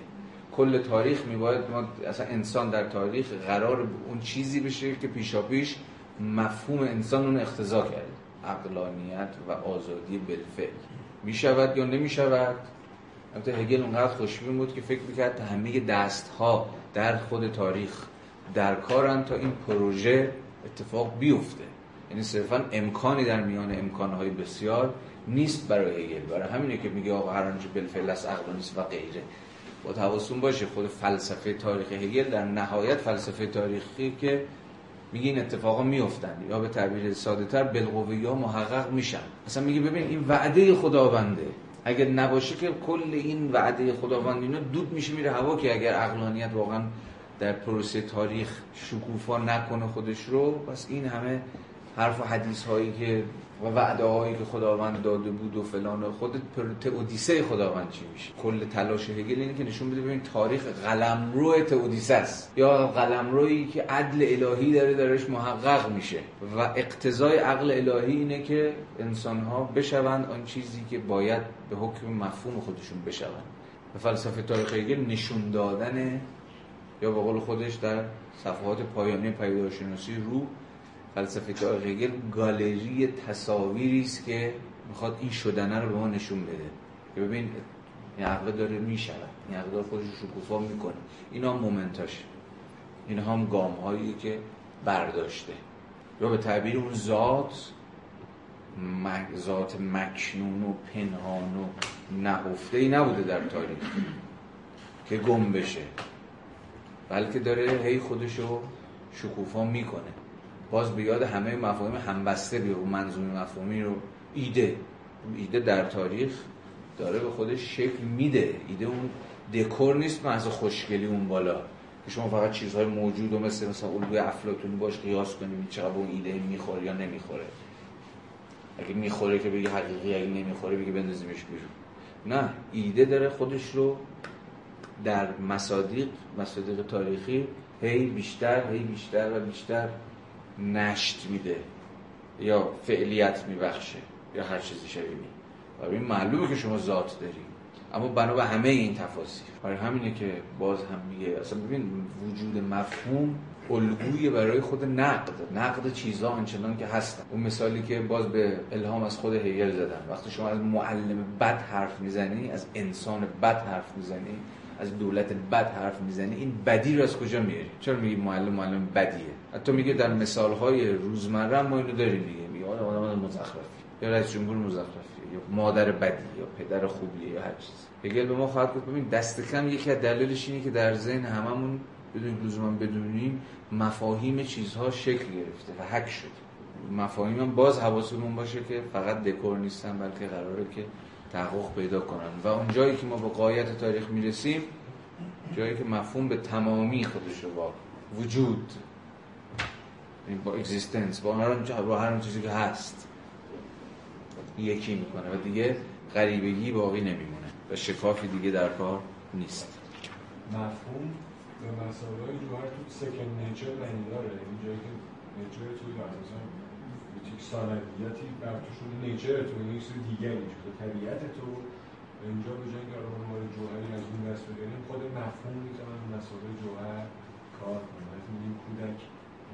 کل تاریخ میباید ما اصلا انسان در تاریخ قرار اون چیزی بشه که پیشا پیش مفهوم انسان اون اختزا کرده. عقلانیت و آزادی بالفعل می‌شود یا نمی‌شود البته هگل اونقدر خوشبین بود که فکر می‌کرد همه دست ها در خود تاریخ در کارن تا این پروژه اتفاق بیفته. یعنی صرفا امکانی در میان امکانهای بسیار نیست برای هگل. برای همینه که میگه آقا هر آنچه بالفعل است عقل نیست و غیره. با تواسون باشه. خود فلسفه تاریخ هگل در نهایت فلسفه تاریخی که میگه این اتفاقا میفتن یا به تعبیر ساده تر بالقوه ها محقق میشن. اصلا میگه ببین این وعده خداونده. اگر نباشه که کل این وعده خداوند اینا دود میشه میره هوا که اگر عقلانیت واقعا در پروسه تاریخ شکوفا نکنه خودش رو پس این همه حرف و حدیث هایی که و وعده هایی که خداوند داده بود و فلان خود تئودیسه خداوند چی میشه؟ کل تلاش هگل اینه که نشون بده ببین تاریخ قلمرو تئودیسه است. یا قلمرویی که عدل الهی داره درش محقق میشه. و اقتضای عقل الهی اینه که انسان ها بشوند آن چیزی که باید به حکم مفهوم خودشون بشوند. و فلسفه تاریخ هگل نشون دادن یا به قول خودش در صفحات پایانی پیدایشناسی روح فلسفه هگل گالری تصاویری است که می‌خواد این شدنه رو به ما نشون بده. که ببین این عقل داره می‌شود. این عقل داره خودش شکوفا می‌کنه. اینا مومنتاش. این هم گام هایی که برداشته. یا به تعبیر اون ذات ذات مکنون و پنهان و نهفته ای نبوده در تاریخ. که گم بشه. بلکه داره هی خودشو شکوفا می‌کنه. باز به یاد همه مفاهیم همبسته بیار و منظوم مفهومی رو ایده. ایده در تاریخ داره به خودش شکل میده. ایده اون دکور نیست محض خوشگلی اون بالا. که شما فقط چیزهای موجود و مثل مثلا الگوی افلاتونی باش قیاس کنیم چقدر اون ایده می‌خوره یا نمی‌خوره. اگه می‌خوره که بگی حقیقی اگه نمی‌خوره بگی بندازیمش بیرون. نه ایده داره خودش رو در مصادیق مصادیق تاریخی هی بیشتر هی بیشتر و بیشتر نشت میده یا فعلیت میبخشه یا هر چیزی شبیه و این معلومه که شما ذات داری اما بنا به همه این تفاصیل. برای همینه که باز هم میگه اصلا ببین وجود مفهوم الگوی برای خود نقد. نقد چیزا آنچنان که هستن. اون مثالی که باز به الهام از خود هیگل زدن. وقتی شما از معلم بد حرف می‌زنی از انسان بد حرف می‌زنی از دولت بد حرف می‌زنی این بدی رو از کجا میاری؟ چرا میگی معلم معلم بدیه؟ حتی میگه در مثال های روزمره ما اینو داریم دیگه. میگه آدم آدم مزخرفی. یا رئیس جمهور مزخرفی یا مادر بدی یا پدر خوبیه یا هر چیز هگل به ما خواهد گفت ببین دست کم یکی از دلایلش اینه که در ذهن هممون بدون لزوما بدونیم مفاهیم چیزها شکل گرفته و حک شده. مفاهیم باز حواسمون باشه که فقط دکور نیستن بلکه قراره که تحقق پیدا کنن. و اون جایی که ما به قایت تاریخ می‌رسیم جایی که مفهوم به تمامی خودش رو با وجود با اگزیستنس با هر اون چیزی که هست یکی می‌کنه و دیگه غریبگی باقی نمیمونه و شکافی دیگه در کار نیست. مفهوم به مسائل جوهر تو سکن نیچر داره این جایی که نیچر توی مثلا یک ثانویتی بر تو شده. نیچر تو این چیز دیگری شده طبیعت تو. اینجا به جای اینکه جوهری از اون دست بگیریم خود مفهوم می‌تونن مسائل جوهر کار وقتی میگیم کودک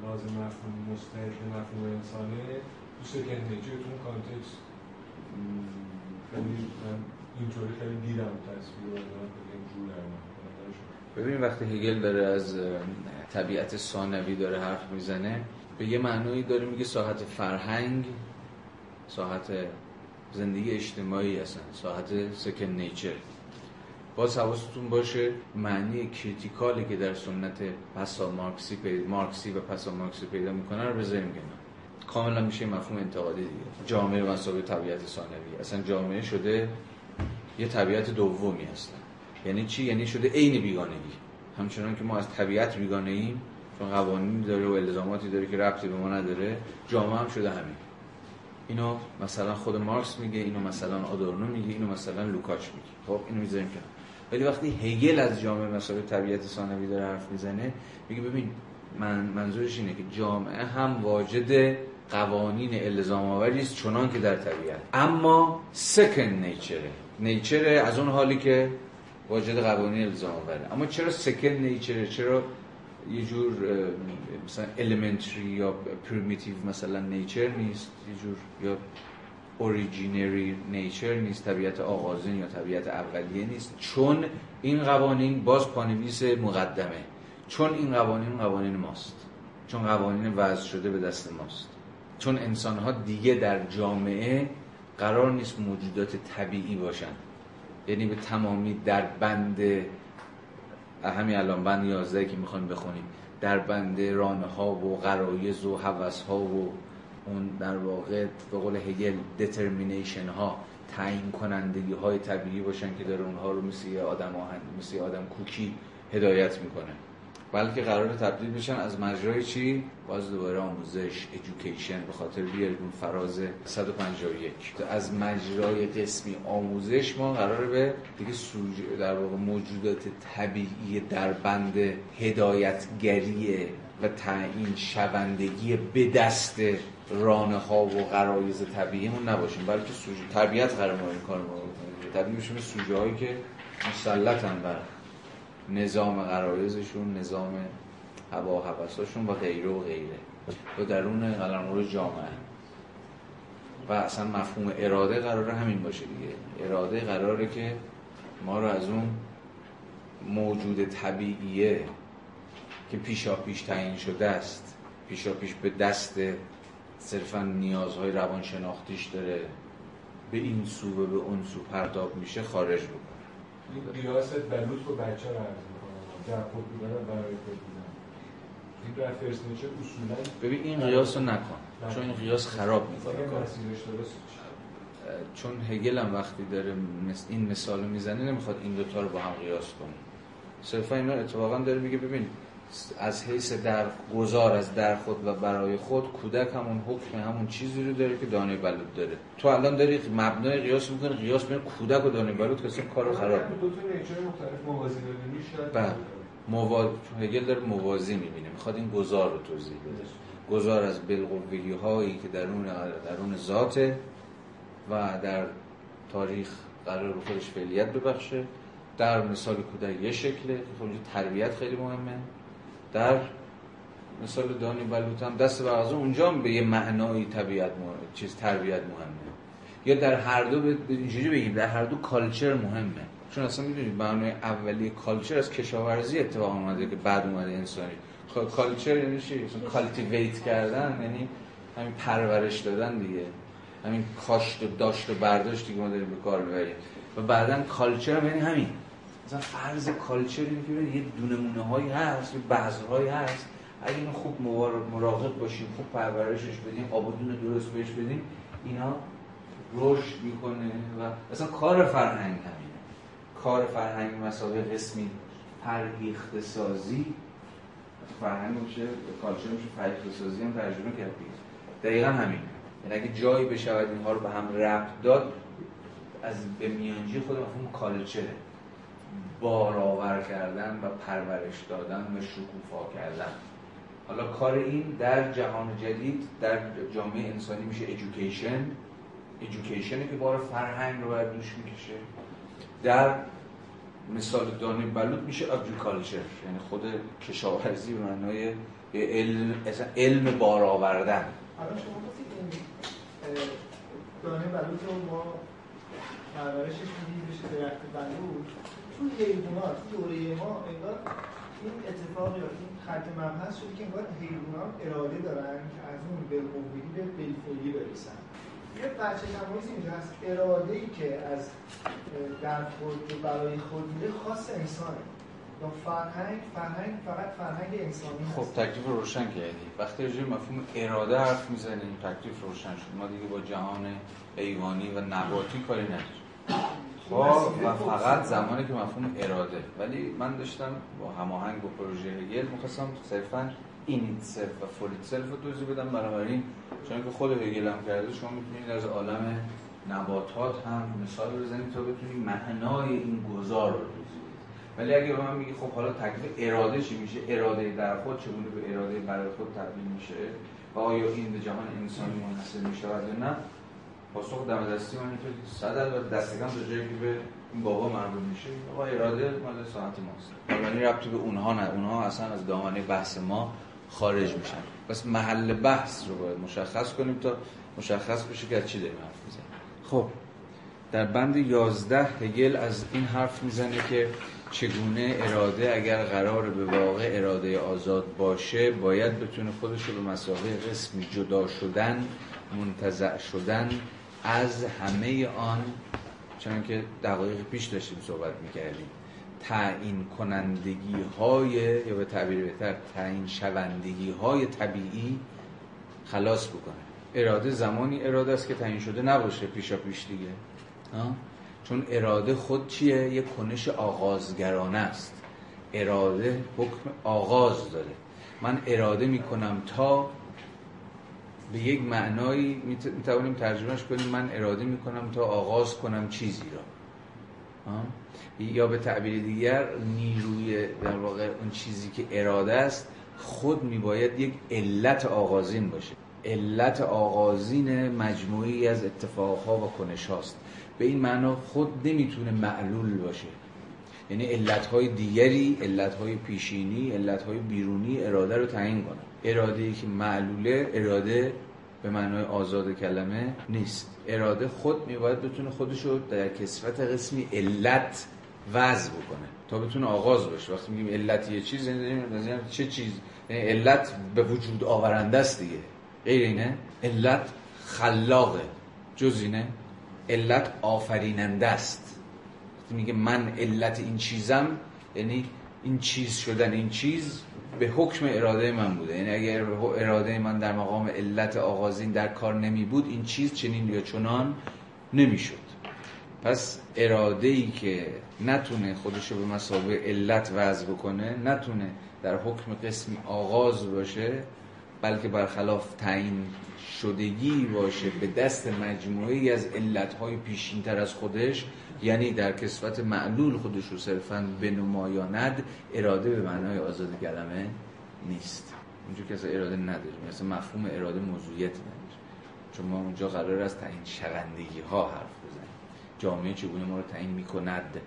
لازم مفهوم مستعد مفهوم انسانه. تو سکن نیچر تو اون کانتکست خیلی اینطوری خیلی دیدم تصویر رو ببین وقتی هگل داره از طبیعت ثانوی داره حرف می‌زنه به یه معنایی داره میگه ساحت فرهنگ ساحت زندگی اجتماعی هستن ساحت سکن نیچر باز حواستون باشه معنی کریتیکالی که در سنت پسا مارکسی پیدا مارکسی و پسا مارکسی پیدا می‌کنه رو بذاریم کنار. کاملا میشه مفهوم انتقادی دیگه. جامعه مسابقه طبیعت ثانوی. اصلا جامعه شده یه طبیعت دومی هستن. یعنی چی؟ یعنی شده عین بیگانگی. همچنان که ما از طبیعت بیگانه ایم چون قوانینی داره و الزاماتی داره که ربطی به ما نداره جامعه هم شده همین. اینو مثلا خود مارکس میگه اینو مثلا آدورنو میگه اینو مثلا لوکاچ میگه. خب اینو می‌ذاریم کنار. ولی وقتی هگل از جامعه مسائل طبیعت ثانوی داره حرف می‌زنه میگه ببین من منظورش اینه که جامعه هم واجد قوانین الزام آوری است چنان که در طبیعت. اما سکن نیچره nature ه از اون حالی که واجد قوانین الزام آوره اما چرا second nature ه چرا یه جور مثلا elementary یا primitive مثلا nature نیست یه جور یا originary nature نیست طبیعت آغازین یا طبیعت اولیه نیست. چون این قوانین باز پانویس مقدمه. چون این قوانین قوانین ماست. چون قوانین وضع شده به دست ماست. چون انسان ها دیگه در جامعه قرار نیست موجودات طبیعی باشن. یعنی به تمامی در بند همین الان بند 11 که می‌خوایم بخونیم. در بند رانه ها و غرایز و حوث ها و اون در واقع به قول هگل دترمینیشن ها تعیین کنندگی های طبیعی باشن که داره اونها رو مثل آدم آهن مثل آدم کوکی هدایت می‌کنه. بلکه قرار تبدیل بشن از مجرای چی؟ باز دوباره آموزش ایژوکیشن به خاطر بیارگون فراز 151 از مجرای قسمی آموزش ما قراره به دیگه در واقع موجودات طبیعی در بند هدایتگری و تعیین شوندگی به دست رانه ها و غرایز طبیعیمون نباشیم. بلکه سوژه طبیعت قرار ما این کار ما تبدیل بشیم سوژه هایی که مسلطن بر نظام غرایزشون نظام هوا حواساشون و غیره و غیره. و درون قلمرو جامعه. و اصلا مفهوم اراده قراره همین باشه دیگه. اراده قراره که ما رو از اون موجود طبیعیه که پیشا پیش تعیین شده است پیشا پیش به دست صرفا نیازهای روانشناختیش داره به این سو و به اون سو پرتاب میشه خارج بکنه. این قیاست بلوط و بچه رو عرض می‌کنم. در خود بودن برای خود بودن. این در فرست نیچه اصولا ببین این قیاس رو نکن چون این قیاس خراب می‌کنه. چون هگل هم وقتی داره این مثال می‌زنه نمی‌خواد این دوتا رو با هم قیاس کنه. صرفا اینا اتفاقا داره میگه ببین از حیث در گذار از در خود و برای خود کودک همون حکم همون چیزی رو داره که دانه بلود داره. تو الان داری مبنای قیاس می‌کنی قیاس بین کودک و دانه بلود که کار رو خراب دو تا موازی ببینی بله. مواز... هگل داره موازی می‌بینه می‌خواد این گذار رو توضیح بده. گذار از بالقوگی هایی که درون درون ذاته و در تاریخ قرار رو خودش فعلیت ببخشه. در مثال کودک یه شکله. که خب تربیت خیلی مهمه. در مثال دانی بلوط هم دست بغازه اونجا هم به یه معنای طبیعت مهم. چیز تربیت مهمه. یا در هر دو اینجوری بگیم در هر دو culture مهمه. چون اصلا می‌دونید معنای اولی culture از کشاورزی اتفاق اومده که بعد اومده انسانی. culture یعنی چی؟ cultivate کردن یعنی همین پرورش دادن دیگه. همین کاشت و داشت و برداشت دیگه ما داریم به کار ببریم و بعدا culture یعنی همین. مثلا فرض culture اینه که یه دونه هایی هست یه بذرهایی هست. اگه اینو خوب مراقب باشیم خوب پرورشش بدیم آبودون درست بهش بدیم اینا رشد می‌کنه و اصلا کار فرهنگ همینه. کار فرهنگ مسابقه قسمی فرهیخته سازی فرهنگ میشه کالچر میشه فرهیخته سازی هم ترجمه کرد دقیقا همین یعنی اگه جایی بشود اینها رو به هم ربط داد از به میانجی خود مفهوم کالچره. بارآور کردن و پرورش دادن و شکوفا کردن. حالا کار این در جهان جدید در جامعه انسانی میشه ایژوکیشن ایژوکیشنی که بار فرهنگ رو بر دوش می‌کشه. در مثال دانه بلوط میشه اگریکالچر یعنی خود کشاورزی به معنای علم علم بار آوردن حالا شما دانه بلوط رو ما پرورشش میدیم بشه درخت بلوط. توی حیوانات دوره ما انگار این اتفاق یا این خط مبحث شده که انگار حیوانات اراده دارن که از اون بالقوگی به بلفولی برسن. یه بچه نمایز اینجا هست. اراده ای که از در خود برای خود میده خاص انسانه یا فرهنگ فرهنگ فقط فرهنگ انسانی خب تکلیف روشن کردی. وقتی رجوع مفهوم اراده حرف می‌زنیم تکلیف روشن شد. ما دیگه با جهان حیوانی و نباتی کاری نداریم. خب و فقط زمانی که مفهوم اراده. ولی من داشتم با هماهنگ با پروژه هگل می‌خواستم صرفا in itself و for itself رو توضیح بدم. بنابراین چون که خود هگل هم کرده شما می‌تونید از عالم نباتات هم مثال بزنید تا بتونید معنای این گذار رو ولی اگه به من میگی خب حالا تکلیف اراده چی میشه؟ اراده در خود چگونه به اراده برای خود تبدیل میشه؟ و آیا این به جهان انسانی منحصر میشه یا نه؟ پاسخ دم دستی من اینطور صد البته دستگان به جایی که به این بابا مربوط میشه آقا اراده مال ساعت ماست. ولی ربطی به اونها نه. اونها اصلا از دامنه بحث ما خارج میشن. پس محل بحث رو باید مشخص کنیم تا مشخص بشه که چی داریم حرف می‌زنیم. خب در بند 11 هگل از این حرف می‌زنه که چگونه اراده اگر قرار به واقع اراده آزاد باشه باید بتونه خودش رو به مسابقه قسمی جدا شدن منتزع شدن از همه آن چون که دقایق پیش داشتیم صحبت می‌کردیم تعیین کنندگی های یا به تعبیر بهتر تعیین شوندگی های طبیعی خلاص بکنه. اراده زمانی اراده است که تعیین شده نباشه پیشا پیش دیگه چون اراده خود چیه؟ یه کنش آغازگرانه است. اراده حکم آغاز داره. من اراده می‌کنم تا به یک معنایی می‌توانیم ترجمهش کنیم. من اراده می‌کنم تا آغاز کنم چیزی را. یا به تعبیر دیگر نیروی در واقع اون چیزی که اراده است خود میباید یک علت آغازین باشه. علت آغازین مجموعی از اتفاقها و کنش هاست به این معنا خود نمی‌تونه معلول باشه. یعنی علتهای دیگری علتهای پیشینی علتهای بیرونی اراده رو تعیین کنه. اراده ای که معلوله اراده به معنای آزاد کلمه نیست. اراده خود میباید بتونه خودش رو در کسفت قسمی علت وضع بکنه. تا بتونه آغاز باشه. وقتی میگیم علت یه چیز یعنی چه چیز؟ یعنی علت به وجود آورنده است دیگه. غیر اینه. علت خلاقه. جز اینه. علت آفریننده است. وقتی میگه من علت این چیزم یعنی این چیز شدن این چیز به حکم اراده من بوده. یعنی اگر اراده من در مقام علت آغازین در کار نمی بود این چیز چنین یا چنان نمی‌شد پس اراده ای که نتونه خودشو به مسابقه علت وضع بکنه نتونه در حکم قسمی آغاز باشه بلکه برخلاف تعیین شدگی باشه به دست مجموعی از علتهای پیشینتر از خودش یعنی در کسفت معلول خودش رو صرفا بنمایاند اراده به معنای آزاد کلمه نیست. اونجا که اراده نداریم مثلا مفهوم اراده موضوعیت نداره. چون ما اونجا قرار است تعیین شوندگی ها حرف بزنیم جامعه چگونه ما رو تعیین می‌کند؟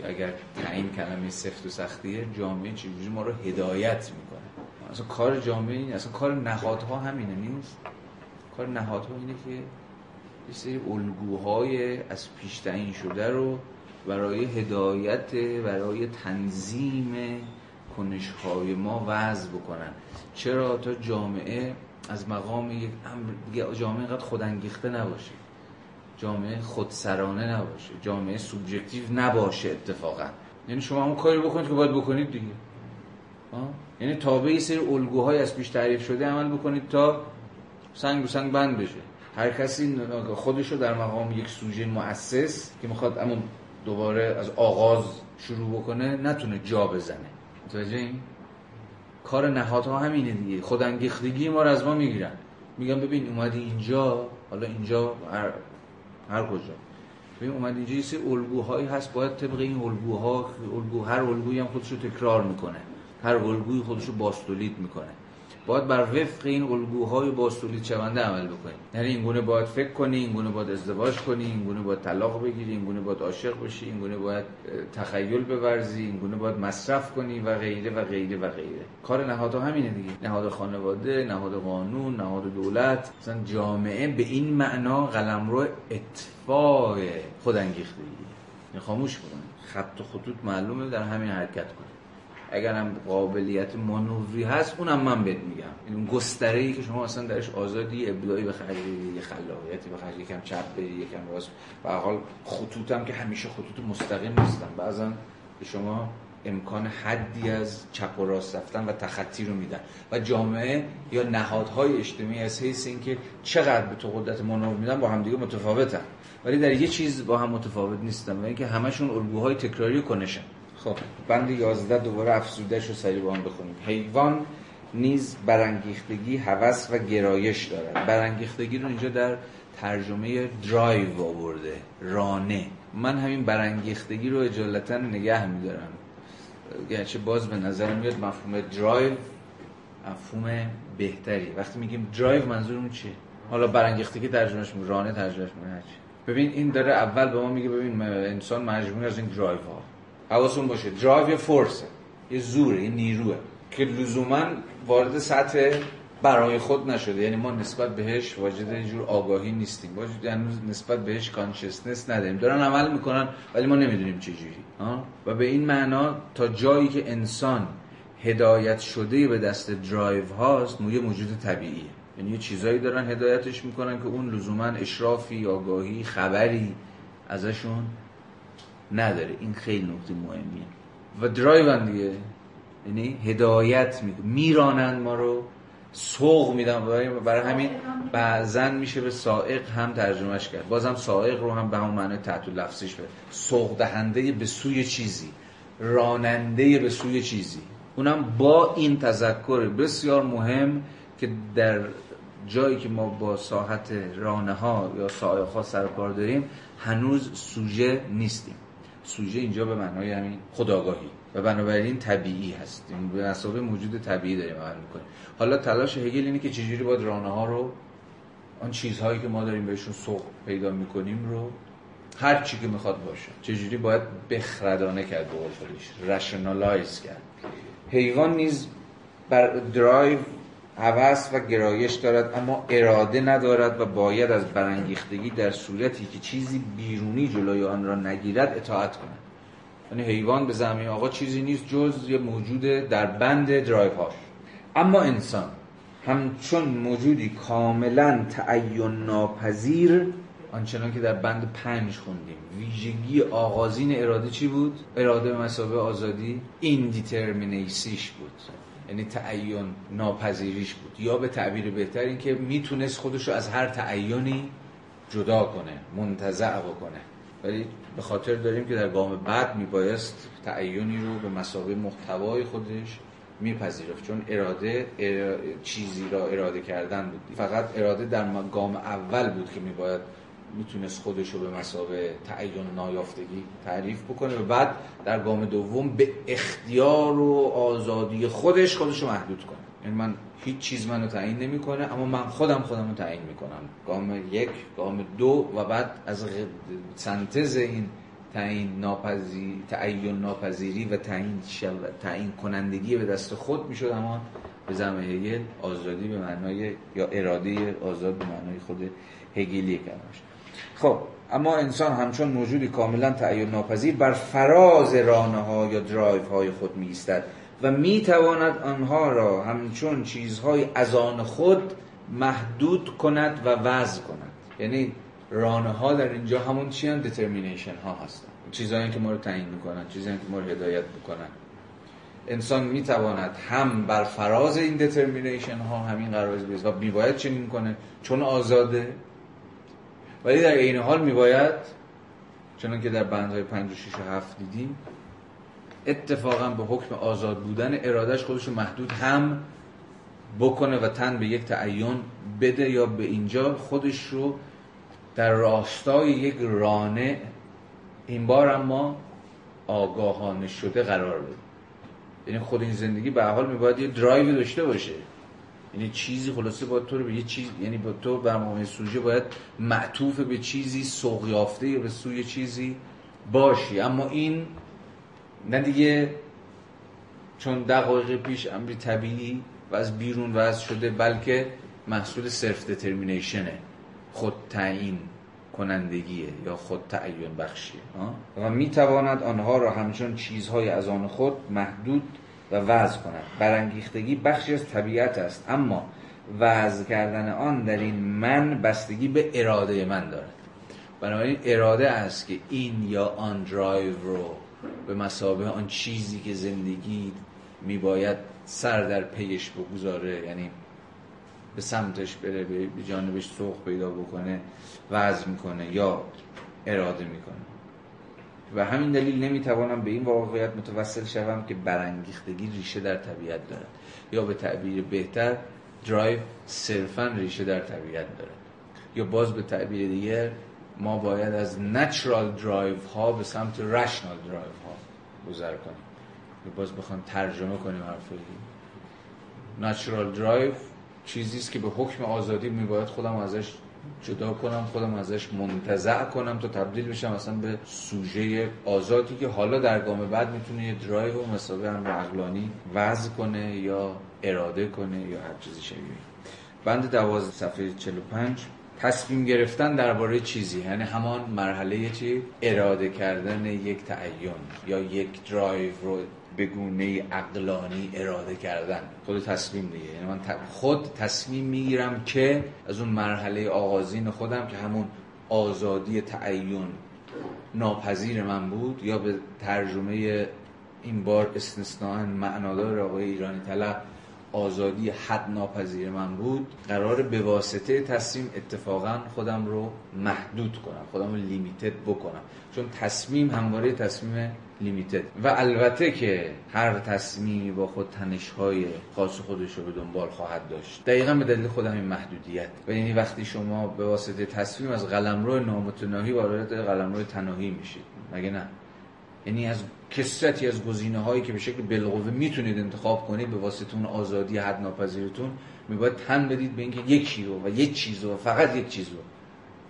یا اگر تعیین کلمه سفت و سختیه جامعه چگونه ما رو هدایت می‌کنه اصلا کار جامعه این اصلا کار نهادها همینه نیست؟ کار نهادها اینه که یه سری الگوهای از پیش تعیین شده رو برای هدایت برای تنظیم کنشهای ما وضع بکنن. چرا؟ تا جامعه از مقام یک امر جامعه قد خودانگیخته نباشه. جامعه خودسرانه نباشه. جامعه سوبژکتیو نباشه اتفاقا. یعنی شما همون کاری بکنید که باید بکنید دیگه. یعنی تابع سری الگوهای از پیش تعریف شده عمل بکنید تا سنگ رو سنگ بند بشه. هر کسی خودش رو در مقام یک سوژه مؤسس که می‌خواد اما دوباره از آغاز شروع بکنه نتونه جا بزنه. متوجه این؟ کار نهادها همینه دیگه. خودانگیختگی ما رو از ما می‌گیرن. میگم ببین اومدی اینجا حالا اینجا هر, هر کجا. ببین اومدی اینجا یه الگوهایی هست. باید طبق این الگوها الگو هر الگویی هم خودش رو تکرار می‌کنه. هر الگویی خودش رو باستولید می‌کنه. باید بر وفق این الگوهای باستولید شونده عمل بکنی یعنی این گونه باید فکر کنی این گونه باید ازدواج کنی این گونه باید طلاق بگیری این گونه باید عاشق بشی این گونه باید تخیل بورزی این گونه باید مصرف کنی و غیره و غیره و غیره. کار نهادها همینه دیگه. نهاد خانواده نهاد قانون نهاد دولت. مثلا جامعه به این معنا قلمرو اتفاق خودانگیختگی یعنی خاموش کنه. خط و خطوط معلومه در همین حرکت کنه. اگر هم قابلیت مانوری هست اونم من بهت میگم. این اون گستره ای که شما اصلا درش آزادی ابداعی بخری یه خلاقیتی بخری یکم چپ بری یکم راست. و حال خطوطم که همیشه خطوط مستقیم نیستن بعضا به شما امکان حدی از چپ و راست رفتن و تخطی رو میدن. و جامعه یا نهادهای اجتماعی از حیث اینکه چقدر به تو قدرت مانور میدن با همدیگه متفاوتن. ولی در یه چیز با هم متفاوت نیستن و اینکه همشون الگوهای تکراری کنشن. خب بند 11 دوباره افزوده‌ش رو سریع با هم بخونیم. حیوان نیز برانگیختگی هوس و گرایش دارد. برانگیختگی رو اینجا در ترجمه درایو آورده رانه. من همین برانگیختگی رو عجالتا نگه میدارم. گرچه باز به نظر میاد مفهوم درایو مفهوم بهتری. وقتی میگیم درایو منظورمون چیه؟ حالا برانگیختگی ترجمهش رانه ترجمهش ببین این داره اول به ما میگه ببین انسان مجموعه از این درایو ها. حواستون باشه. درایو یه force ه یه زوره یه نیروه. که لزوما وارد سطح برای خود نشده. یعنی ما نسبت بهش واجد یه جور آگاهی نیستیم. واجد یعنی نسبت بهش consciousness نداریم. دارن عمل می‌کنن ولی ما نمی‌دونیم چه جوری. و به این معنا تا جایی که انسان هدایت شده به دست درایو هاست یه موجود طبیعیه. یعنی یه چیزایی دارن هدایتش می‌کنن که اون لزوما اشرافی آگاهی خبری ازشون نداره. این خیلی نکته مهمیه. و درایون دیگه. یعنی هدایت میرانند ما رو. سوق میدن. برای همین بعضن میشه به سائق هم ترجمهش کرد. بازم سائق رو هم به همون معنی تحت لفظیش به سوق دهنده به سوی چیزی. راننده به سوی چیزی. اونم با این تذکر بسیار مهم که در جایی که ما با ساحت رانه ها یا سائق ها سرکار داریم هنوز سوژه نیستیم. سوژه اینجا به معنای همین خداگاهی. و بنابراین طبیعی هست. به مسابقه موجود طبیعی داریم عمل می‌کنیم. حالا تلاش هگل اینه که چجوری باید رانه ها رو آن چیزهایی که ما داریم بهشون سوق پیدا می‌کنیم رو هر چی که می‌خواد باشه. چجوری باید بخردانه کرد به خودش. rationalize کرد. حیوان نیز بر درایو هوس و گرایش دارد اما اراده ندارد و باید از برانگیختگی در صورتی که چیزی بیرونی جلوی آن را نگیرد اطاعت کند. یعنی حیوان به زعم این آقا چیزی نیست جز یه موجود در بند درایو هاش. اما انسان همچون موجودی کاملا تعین ناپذیر آنچنان که در بند پنج خوندیم. ویژگی آغازین اراده چی بود؟ اراده به مسابقه آزادی. این دیترمینیسیش بود. یعنی تعین ناپذیریش بود. یا به تعبیر بهتر این که می‌تونست خودش رو از هر تعینی جدا کنه منتزع بکنه. ولی به خاطر داریم که در گام بعد میبایست تعینی رو به مسابقه محتوای خودش میپذیرفت. چون اراده, چیزی را اراده کردن بود. فقط اراده در گام اول بود که میباید می‌تونست خودش رو به مسابه تعین نایافتگی تعریف بکنه و بعد در گام دوم به اختیار و آزادی خودش خودش رو محدود کنه. یعنی من هیچ چیز منو تعیین نمی‌کنه اما من خودم خودم رو تعیین می‌کنم. گام یک گام دو و بعد از سنتز این تعیین ناپذیر تعین ناپذیری و تعیین تعیین کنندگی به دست خود می‌شد اما به زمه آزادی به معنای یا اراده آزاد به معنای خود هگلی کلمش خب اما انسان همچون موجودی کاملا تعین ناپذیر بر فراز رانه ها یا درایو های خود می ایستد و می تواند آنها را همچون چیزهای از آن خود محدود کند و وضع کند. یعنی رانه ها در اینجا همون چی هم determination ها هستن چیزهایی که ما رو تعیین می‌کنن چیزهایی که ما رو هدایت می‌کنن انسان می‌تواند هم بر فراز این دترمینیشن ها همین قرار بیست و میباید چنین کنه؟ چون آزاده. ولی در این حال میباید چون که در بندهای 5 و 6 و 7 دیدیم اتفاقا به حکم آزاد بودن ارادش خودش محدود هم بکنه و تن به یک تعین بده یا به اینجا خودش رو در راستای یک رانه این بار اما آگاهانه شده قرار بده. یعنی خود این زندگی به حال میباید یه درایو داشته باشه. یعنی چیزی خلاصه با تو به یه چیز یعنی با تو برنامه سوژه باید معطوف به چیزی سوق یافته یا به سوی چیزی باشی. اما این نه دیگه چون دقایق پیش امری طبیعی و از بیرون وضع شده بلکه محصول self-determination ه خود تعیین کنندگیه یا خود تعیین بخشیه. و می‌تواند آنها را همچون چیزهای از آن خود محدود و وضع کند برانگیختگی بخشی از طبیعت است. اما وضع کردن آن در این من بستگی به اراده من دارد بنابراین اراده است که این یا آن درایو رو به مسابه آن چیزی که زندگی میباید سر در پیش بگذاره یعنی به سمتش بره به جانبش سوق پیدا بکنه وضع می‌کنه یا اراده می‌کنه. و همین دلیل نمی‌توانم به این واقعیت متوسل شوم که برانگیختگی ریشه در طبیعت دارد. یا به تعبیر بهتر درایو صرفا ریشه در طبیعت دارد. یا باز به تعبیر دیگر ما باید از natural drive ها به سمت rational drive ها گذر کنیم. یا باز بخوام ترجمه کنیم حرف natural drive چیزی است که به حکم آزادی میباید خودم ازش جدا کنم خودم ازش منتزع کنم تا تبدیل بشم اصلا به سوژه آزادی که حالا در گام بعد می‌تونه یه درایو و مسابقه هم عقلانی وضع کنه یا اراده کنه یا هر چیزی شبیه بند دوازده صفحه 45 تصمیم گرفتن درباره چیزی یعنی همان مرحله چی؟ اراده کردن یک تعین یا یک درایو رو به گونه عقلانی اراده کردن. خود تصمیم دیگه یعنی من خود تصمیم می‌گیرم که از اون مرحله آغازین خودم که همون آزادی تعین ناپذیر من بود یا به ترجمه این بار استثناء معنادار آقای ایرانی طلب آزادی حد ناپذیر من بود قرار به واسطه تصمیم اتفاقا خودم رو محدود کنم خودم رو لیمیتد بکنم. چون تصمیم همواره تصمیم لیمیتد. و البته که هر تصمیمی با خود تنشهای خاص خودش رو به دنبال خواهد داشت. دقیقا به دلیل خود همین محدودیت. و یعنی وقتی شما به واسطه تصمیم از قلمرو نامتناهی وارد قلمرو تناهی میشید. مگه نه؟ یعنی از کسرتی از گزینه هایی که به شکل بالقوه می‌تونید انتخاب کنید به واسطه اون آزادی حد ناپذیرتون میباید تن بدید به اینکه یکی رو و یک چیز رو و فقط یک چیز رو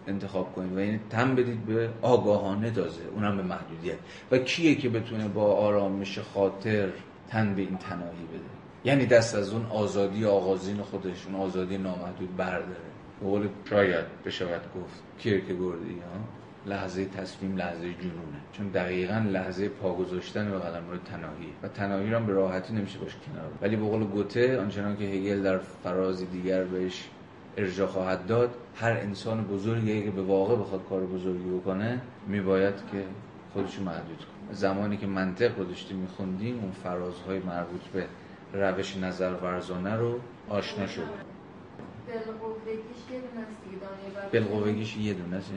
انتخاب کنید و یعنی تن بدید به آگاهانه تازه اونم به محدودیت. و کیه که بتونه با آرامش خاطر تن به این تناهی بده؟ یعنی دست از اون آزادی آغازین خودش اون آزادی نامحدود برداره. به قول شاید بشود گفت کیرکگوردی ها؟ لحظه تصمیم لحظه جنونه. چون دقیقا لحظه پا گذاشتن به قلم روی تناهی. و تناهی رو به راحتی نمیشه باش کنار ولی به قول گوته آنچنان که هگل در فرازی دیگر بهش ارجا خواهد داد هر انسان بزرگی که به واقع بخواد کار بزرگی بکنه میباید که خودشو محدود کنه. زمانی که منطق رو داشتیم میخوندیم اون فرازهای مربوط به روش نظر ورزانه رو آشنا شد. بلقوگیش یه دونه است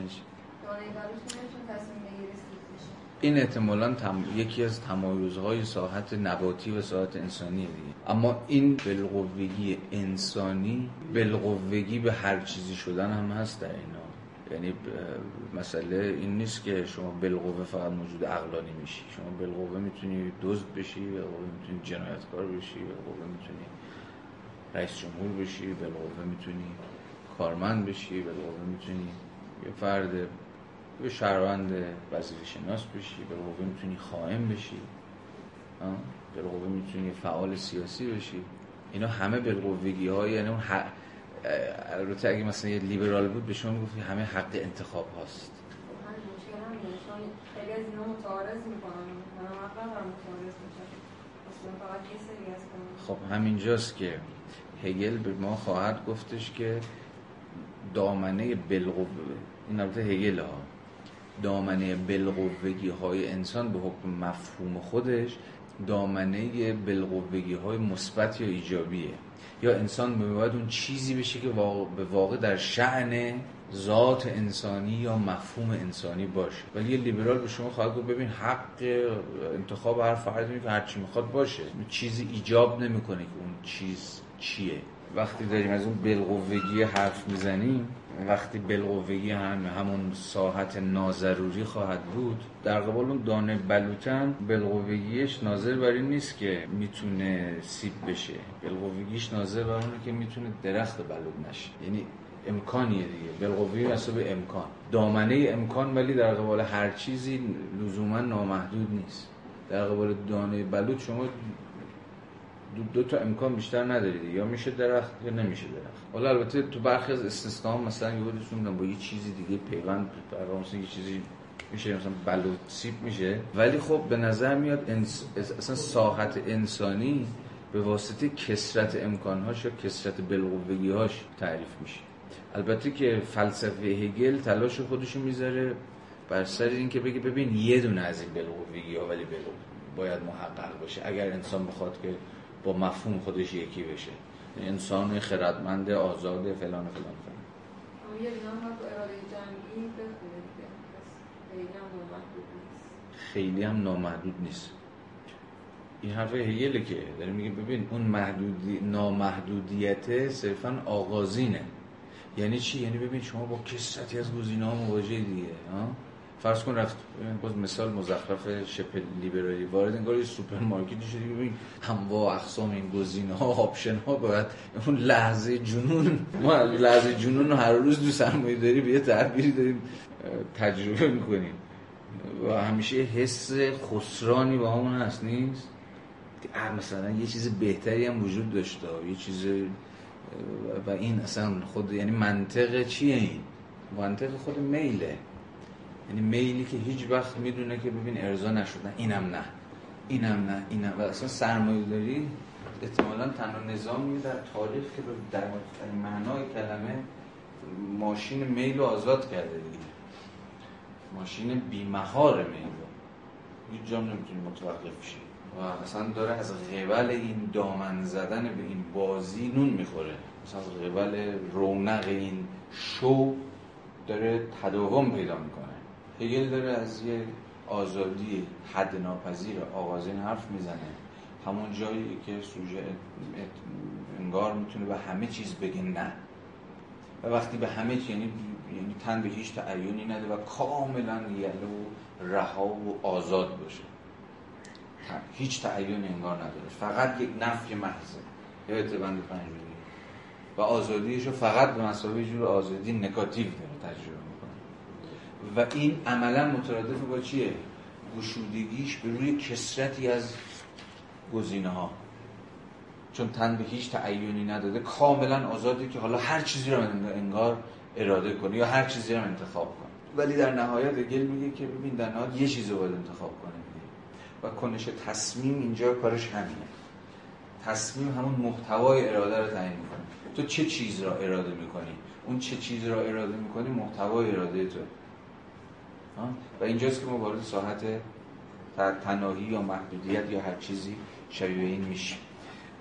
این احتمالا تم... یکی از تمایزهای ساحت نباتی و ساحت انسانی دیگه. اما این بالقوگی انسانی بالقوگی به هر چیزی شدن هم هست در اینا یعنی مسئله این نیست که شما بالقوه فقط موجود عقلانی میشی. شما بالقوه می‌تونی دزد بشی بالقوه می‌تونی جنایتکار بشی بالقوه می‌تونی رئیس جمهور بشی بالقوه می‌تونی کارمند بشی بالقوه می‌تونی یه فرد یه شهروند وزیر شناس بشی به قوه می‌تونی خائن بشی. به قوه می‌تونی فعال سیاسی بشی. اینا همه بالقوگی های یعنی اون حق البته اگه مثلا یه لیبرال بود به شما می‌گفتی همه حق انتخاب هاست. خیلی از اینا متعارض خب همینجاست که هگل به ما خواهد گفتش که دامنه بالقوه این البته هگل ها. دامنه بالقوگی های انسان به حکم مفهوم خودش دامنه بالقوگی های مثبت یا ایجابیه. یا انسان باید اون چیزی بشه که به واقع در شعن ذات انسانی یا مفهوم انسانی باشه. ولی یه لیبرال به شما خواهد گفت ببین حق انتخاب هر فردی که هر چی می‌خواد باشه. چیزی ایجاب نمی‌کنه که اون چیز چیه. وقتی داریم از اون بالقوگی حرف می‌زنیم وقتی بالقوگی هم همون ساحت ناضروری خواهد بود در قبال اون دانه بلوتن بالقوگیش ناظر بر این نیست که می‌تونه سیب بشه. بالقوگیش ناظر بر اونه که می‌تونه درخت بلود نشه. یعنی امکانیه دیگه. بالقوگی حساب امکان. دامنه امکان ولی در قبال هر چیزی لزوما نامحدود نیست. در قبال دانه بلود شما دو, دو تا امکان بیشتر ندارید یا میشه درخت یا نمیشه درخت. حالا البته تو برخی از استثنا مثلا یه با یه چیزی دیگه پیوند مثلا یه چیزی میشه مثلا بلوط سیب میشه. ولی خب به نظر میاد انس... اصلا ساحت انسانی به واسطه کسرت امکانهاش یا کسرت هاش تعریف میشه. البته که فلسفه هگل تلاش خودشو می‌ذاره بر سر این که بگه ببین یه دونه از این بالقوگی ها ولی باید محقق باشه. اگر انسان بخواد که با مفهوم خودش یکی بشه. انسان خردمند آزاد فلان فلان فلان. خیلی هم نامحدود نیست. این حرف هگله که داره میگه ببین اون محدودی نامحدودیت صرفا آغازینه. یعنی چی؟ یعنی ببین شما با کثرتی از گزینه ها مواجه دیگه ها؟ فرض کن رفت باز مثال مزخرف شبه لیبرالی وارد انگار یه سوپرمارکتی شدی ببین انواع اقسام این گزینه ها option ها باید اون لحظه جنون ما لحظه جنون رو هر روز تو سرمایه داری به یه تعبیری داریم تجربه می‌کنیم. و همیشه حس خسرانی با همون هست نیست؟ مثلا یه چیز بهتری هم وجود داشته. یه چیز و این اصلا خود یعنی منطق چیه این؟ منطق خود میله. یعنی میلی که هیچ وقت می‌دونه که ببین ارضا نشدن اینم نه. اینم نه اینم. و اصلا سرمایه داری احتمالا تنها نظامی در تاریخ که در معنای کلمه ماشین میل رو آزاد کرده دیگه. ماشین بیمهار میل رو. هیچ جام نمی‌تونی متوقف شی و اصلا داره از غبل این دامن زدن به این بازی نون می‌خوره. مثلا از غبل رونق این شو داره تداوم پیدا می‌کنه. هگل داره از یه آزادی حد ناپذیر آغازین حرف می‌زنه. همون جایی که سوژه انگار می‌تونه به همه چیز بگه نه. و وقتی به همه چیز یعنی یعنی تن به هیچ تعیونی نده و کاملا یلو رها و آزاد باشه. هیچ تعیونی انگار نداره. فقط یک نفی محضه. یا بند پنجوری و آزادیش رو فقط به مسابقه جور آزادی نکاتیو داره تجربه. و این عملا مترادف با چیه؟ گشودگیش به روی کسرتی از گزینه ها چون تن به هیچ تعیونی نداده کاملا آزاده که حالا هر چیزی رو انگار اراده کنه یا هر چیزی رو انتخاب کنه. ولی در نهایت گل میگه که ببین در نهایت یه چیزی رو باید انتخاب کنه و کنش تصمیم اینجا کارش همینه. تصمیم همون محتوای اراده رو تعیین می‌کنه. تو چه چیز را اراده می‌کنی؟ اون چه چیز را اراده می‌کنی؟ محتوای اراده تو. و اینجاست که ما وارد ساحت تناهی یا محدودیت یا هر چیزی شبیه این میشیم.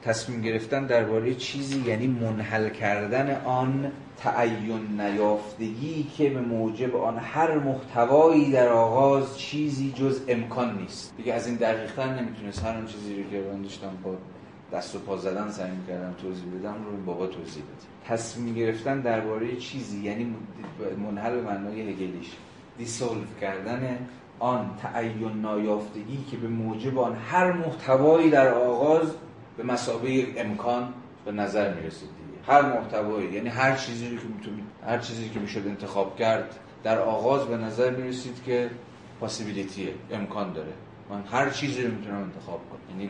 تصمیم گرفتن درباره چیزی یعنی منحل کردن آن تعین نیافتگی که به موجب آن هر محتوایی در آغاز چیزی جز امکان نیست. دیگه از این دقیقتر نمی‌تونست هر اون چیزی رو که من داشتم با دست و پا زدن سعی می‌کردم توضیح بدم رو بابا توضیح بده تصمیم گرفتن درباره چیزی یعنی منحل به معنای هگلیش. دیسولف کردن آن تعین نایافتگی که به موجب آن هر محتوایی در آغاز به مسابقه امکان به نظر می‌رسید دیگه. هر محتوایی یعنی هر چیزی که می‌تونید هر چیزی که می‌شد انتخاب کرد در آغاز به نظر می‌رسید که پاسیبیلیتیه امکان داره. من هر چیزی رو می‌تونم انتخاب کنم. یعنی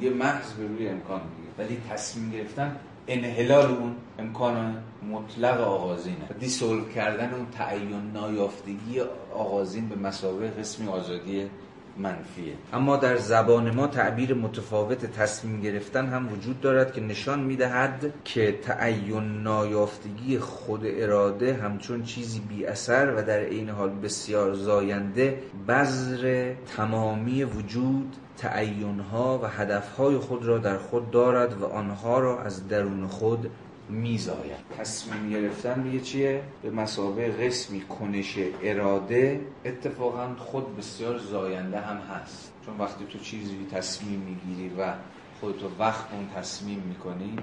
یه محض به روی امکان دیگه. ولی تصمیم گرفتن انحلال اون امکان مطلق آغازینه. دیسولو کردن اون تعین نایافتگی آغازین به مسابقه قسمی آزادی منفیه. اما در زبان ما تعبیر متفاوت تصمیم گرفتن هم وجود دارد که نشان می‌دهد که تعین نایافتگی خود اراده همچون چیزی بی اثر و در عین حال بسیار زاینده بذر تمامی وجود تعینها و هدفهای خود را در خود دارد و آنها را از درون خود میزاید. تصمیم گرفتن میگه چیه؟ به مسابه قسمی کنش اراده اتفاقا خود بسیار زاینده هم هست. چون وقتی تو چیزی تصمیم می‌گیری و خودتو وقت اون تصمیم می‌کنی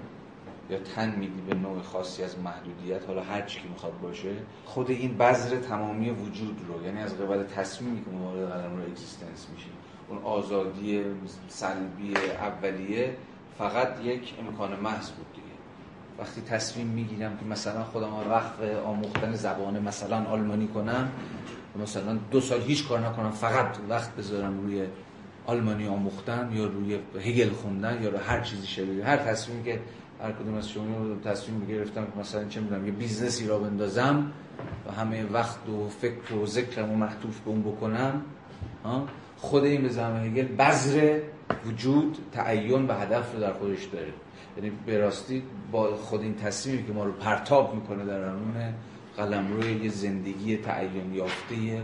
یا تن میدی به نوع خاصی از محدودیت حالا هر چی که می‌خواد باشه خود این بذر تمامی وجود رو یعنی از قبل تصمیمی که وارد قلم رو اگزیستنس میشی اون آزادی سلبی اولیه فقط یک امکان محض بود دیگه. وقتی تصمیم می‌گیرم که مثلا خودم وقف آموختن زبان مثلا آلمانی کنم مثلا دو سال هیچ کار نکنم فقط وقت بذارم روی آلمانی آموختن یا روی هگل خوندن یا روی هر چیزی شبیه هر تصمیمی که هر کدوم از شما تصمیم گرفتم که مثلا چه می‌دونم یه business ی راه بندازم و همه وقت و فکر و ذکرم و معطوف به اون بکنم خود این به زمان هگل بذر وجود تعین و هدف رو در خودش داره. یعنی به راستی با خود این تصمیمی که ما رو پرتاب می‌کنه در قلم روی یه زندگی تعین یافته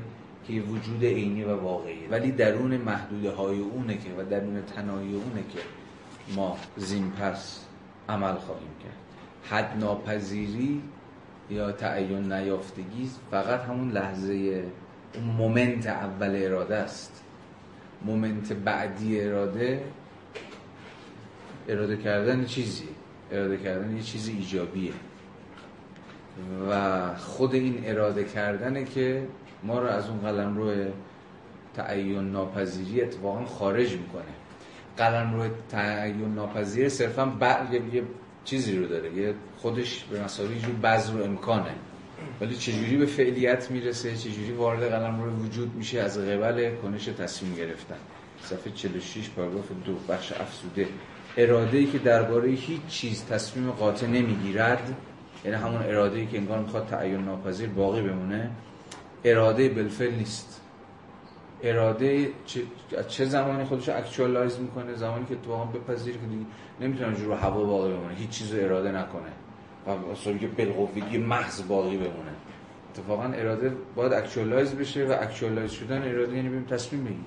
که وجود عینی و واقعی ولی درون محدوده های اونه که و درون تنایی اونه که ما زین پس عمل خواهیم کرد. حد ناپذیری یا تعین نیافتگی فقط همون لحظه اون مومنت اول اراده است. مومنت بعدی اراده اراده کردن چیزی اراده کردن یه چیزی ایجابیه. و خود این اراده کردنه که ما رو از اون قلم روی تعین ناپذیری اتفاقا خارج می‌کنه. قلم روی تعین ناپذیری صرفا یه چیزی رو داره. یه خودش به مسابقه جو بذر و امکانه. ولی چجوری به فعلیت می‌رسه؟ چجوری وارد قلم روی وجود میشه؟ از قبل کنش تصمیم گرفتن. صفحه 46 پاراگراف دو بخش افسوده اراده ای که درباره هیچ چیز تصمیم قاطع نمی‌گیرد یعنی همون اراده ای که انگار می‌خواد تعین ناپذیر باقی بمونه اراده بالفعل نیست. اراده چه, چه زمانی خودش رو اکچوالایز می‌کنه؟ زمانی که تو هم بپذیر که نمی‌تونه رو هوا باقی بمونه. هیچ چیز اراده نکنه. و اصلا که بالقوگی محض باقی بمونه. اتفاقا اراده باید actualize بشه و actualize شدن اراده یعنی بیم تصمیم بگیر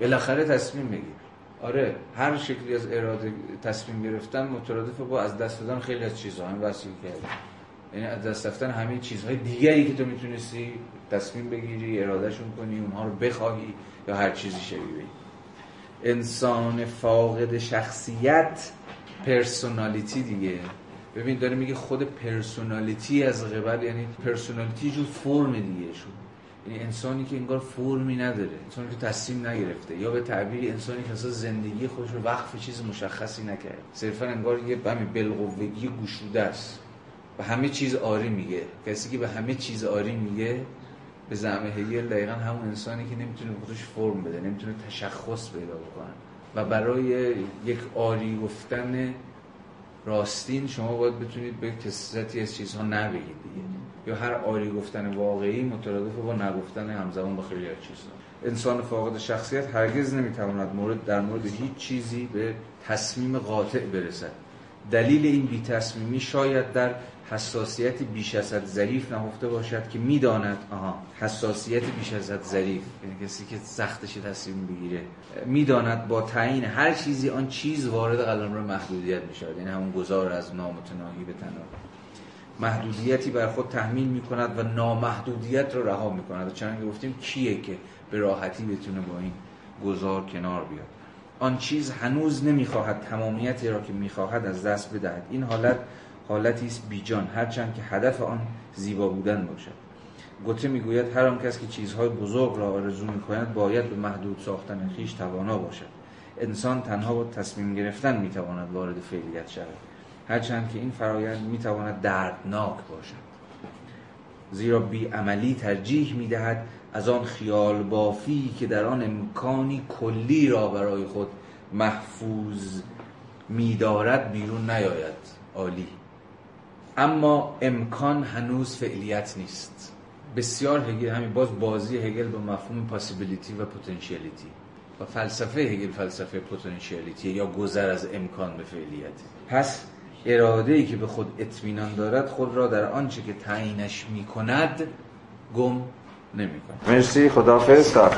بالاخره تصمیم بگیر آره هر شکلی از اراده تصمیم گرفتن مترادف با از دست دادن خیلی از چیزها هم وسیع کرده یعنی از دست رفتن همه چیزهای دیگری که تو می‌تونستی تصمیم بگیری ارادهشون کنی اونها رو بخواهی یا هر چیزی شبیه انسان فاقد شخصیت personality دیگه. ببین داره میگه خود personality از قبل یعنی personality جو فرم دیگه شد یعنی انسانی که انگار فرمی نداره انسانی که تصمیم نگرفته. یا به تعبیری انسانی که اصلا زندگی خودش رو وقف چیز مشخصی نکرد صرفا انگار یه همین بالقوگی گشوده است. و همه چیز آری میگه. کسی که به همه چیز آری میگه به زعم هگل دقیقا همون انسانی که نمی‌تونه خودش فرم بده نمی‌تونه تشخص پیدا بکنه. و برای یک آری گفتن راستین شما باید بتونید به کسرتی از چیزها نبگید دیگه. یا هر آری گفتن واقعی مترادف با نگفتن همزمان با خیلی از چیزها. انسان فاقد شخصیت هرگز نمی‌تواند مورد در مورد هیچ چیزی به تصمیم قاطع برسد. دلیل این بی تصمیمی شاید در حساسیت بیش از حد ظریف نهفته باشد که می‌داند. آها حساسیت بیش از حد ظریف. یعنی کسی که سختش تصمیم بگیره. می‌داند با تعیین هر چیزی آن چیز وارد قلمرو محدودیت می‌شود. یعنی همون گذار از نامتناهی به تناهی محدودیتی بر خود تحمیل می کند و نامحدودیت را رها می کند چنانکه گفتیم کیه که به راحتی بتونه با این گذار کنار بیاد. آن چیز هنوز نمی‌خواهد تمامیتی را که می‌خواهد از دست بدهد. این حالت حالتی است بیجان هرچند که هدف آن زیبا بودن باشد. گوته می‌گوید هر آن کس که چیزهای بزرگ را آرزو می‌کند باید به محدود ساختن خیش توانا باشد. انسان تنها با تصمیم گرفتن می‌تواند وارد فعلیت شود. هرچند که این فرایند می‌تواند دردناک باشد. زیرا بی عملی ترجیح می‌دهد از آن خیال بافی که در آن امکانی کلی را برای خود محفوظ میدارد بیرون نیاید. عالی. اما امکان هنوز فعلیت نیست. بسیار هگل همین باز بازی هگل با مفهوم پاسیبیلیتی و پتانسیلیتی و فلسفه هگل فلسفه پتانسیالیتی یا گذر از امکان به فعلیت. پس اراده ای که به خود اطمینان دارد خود را در آنچه که تعیینش می‌کند گم نمی‌کند. مرسی. خداحافظ. تا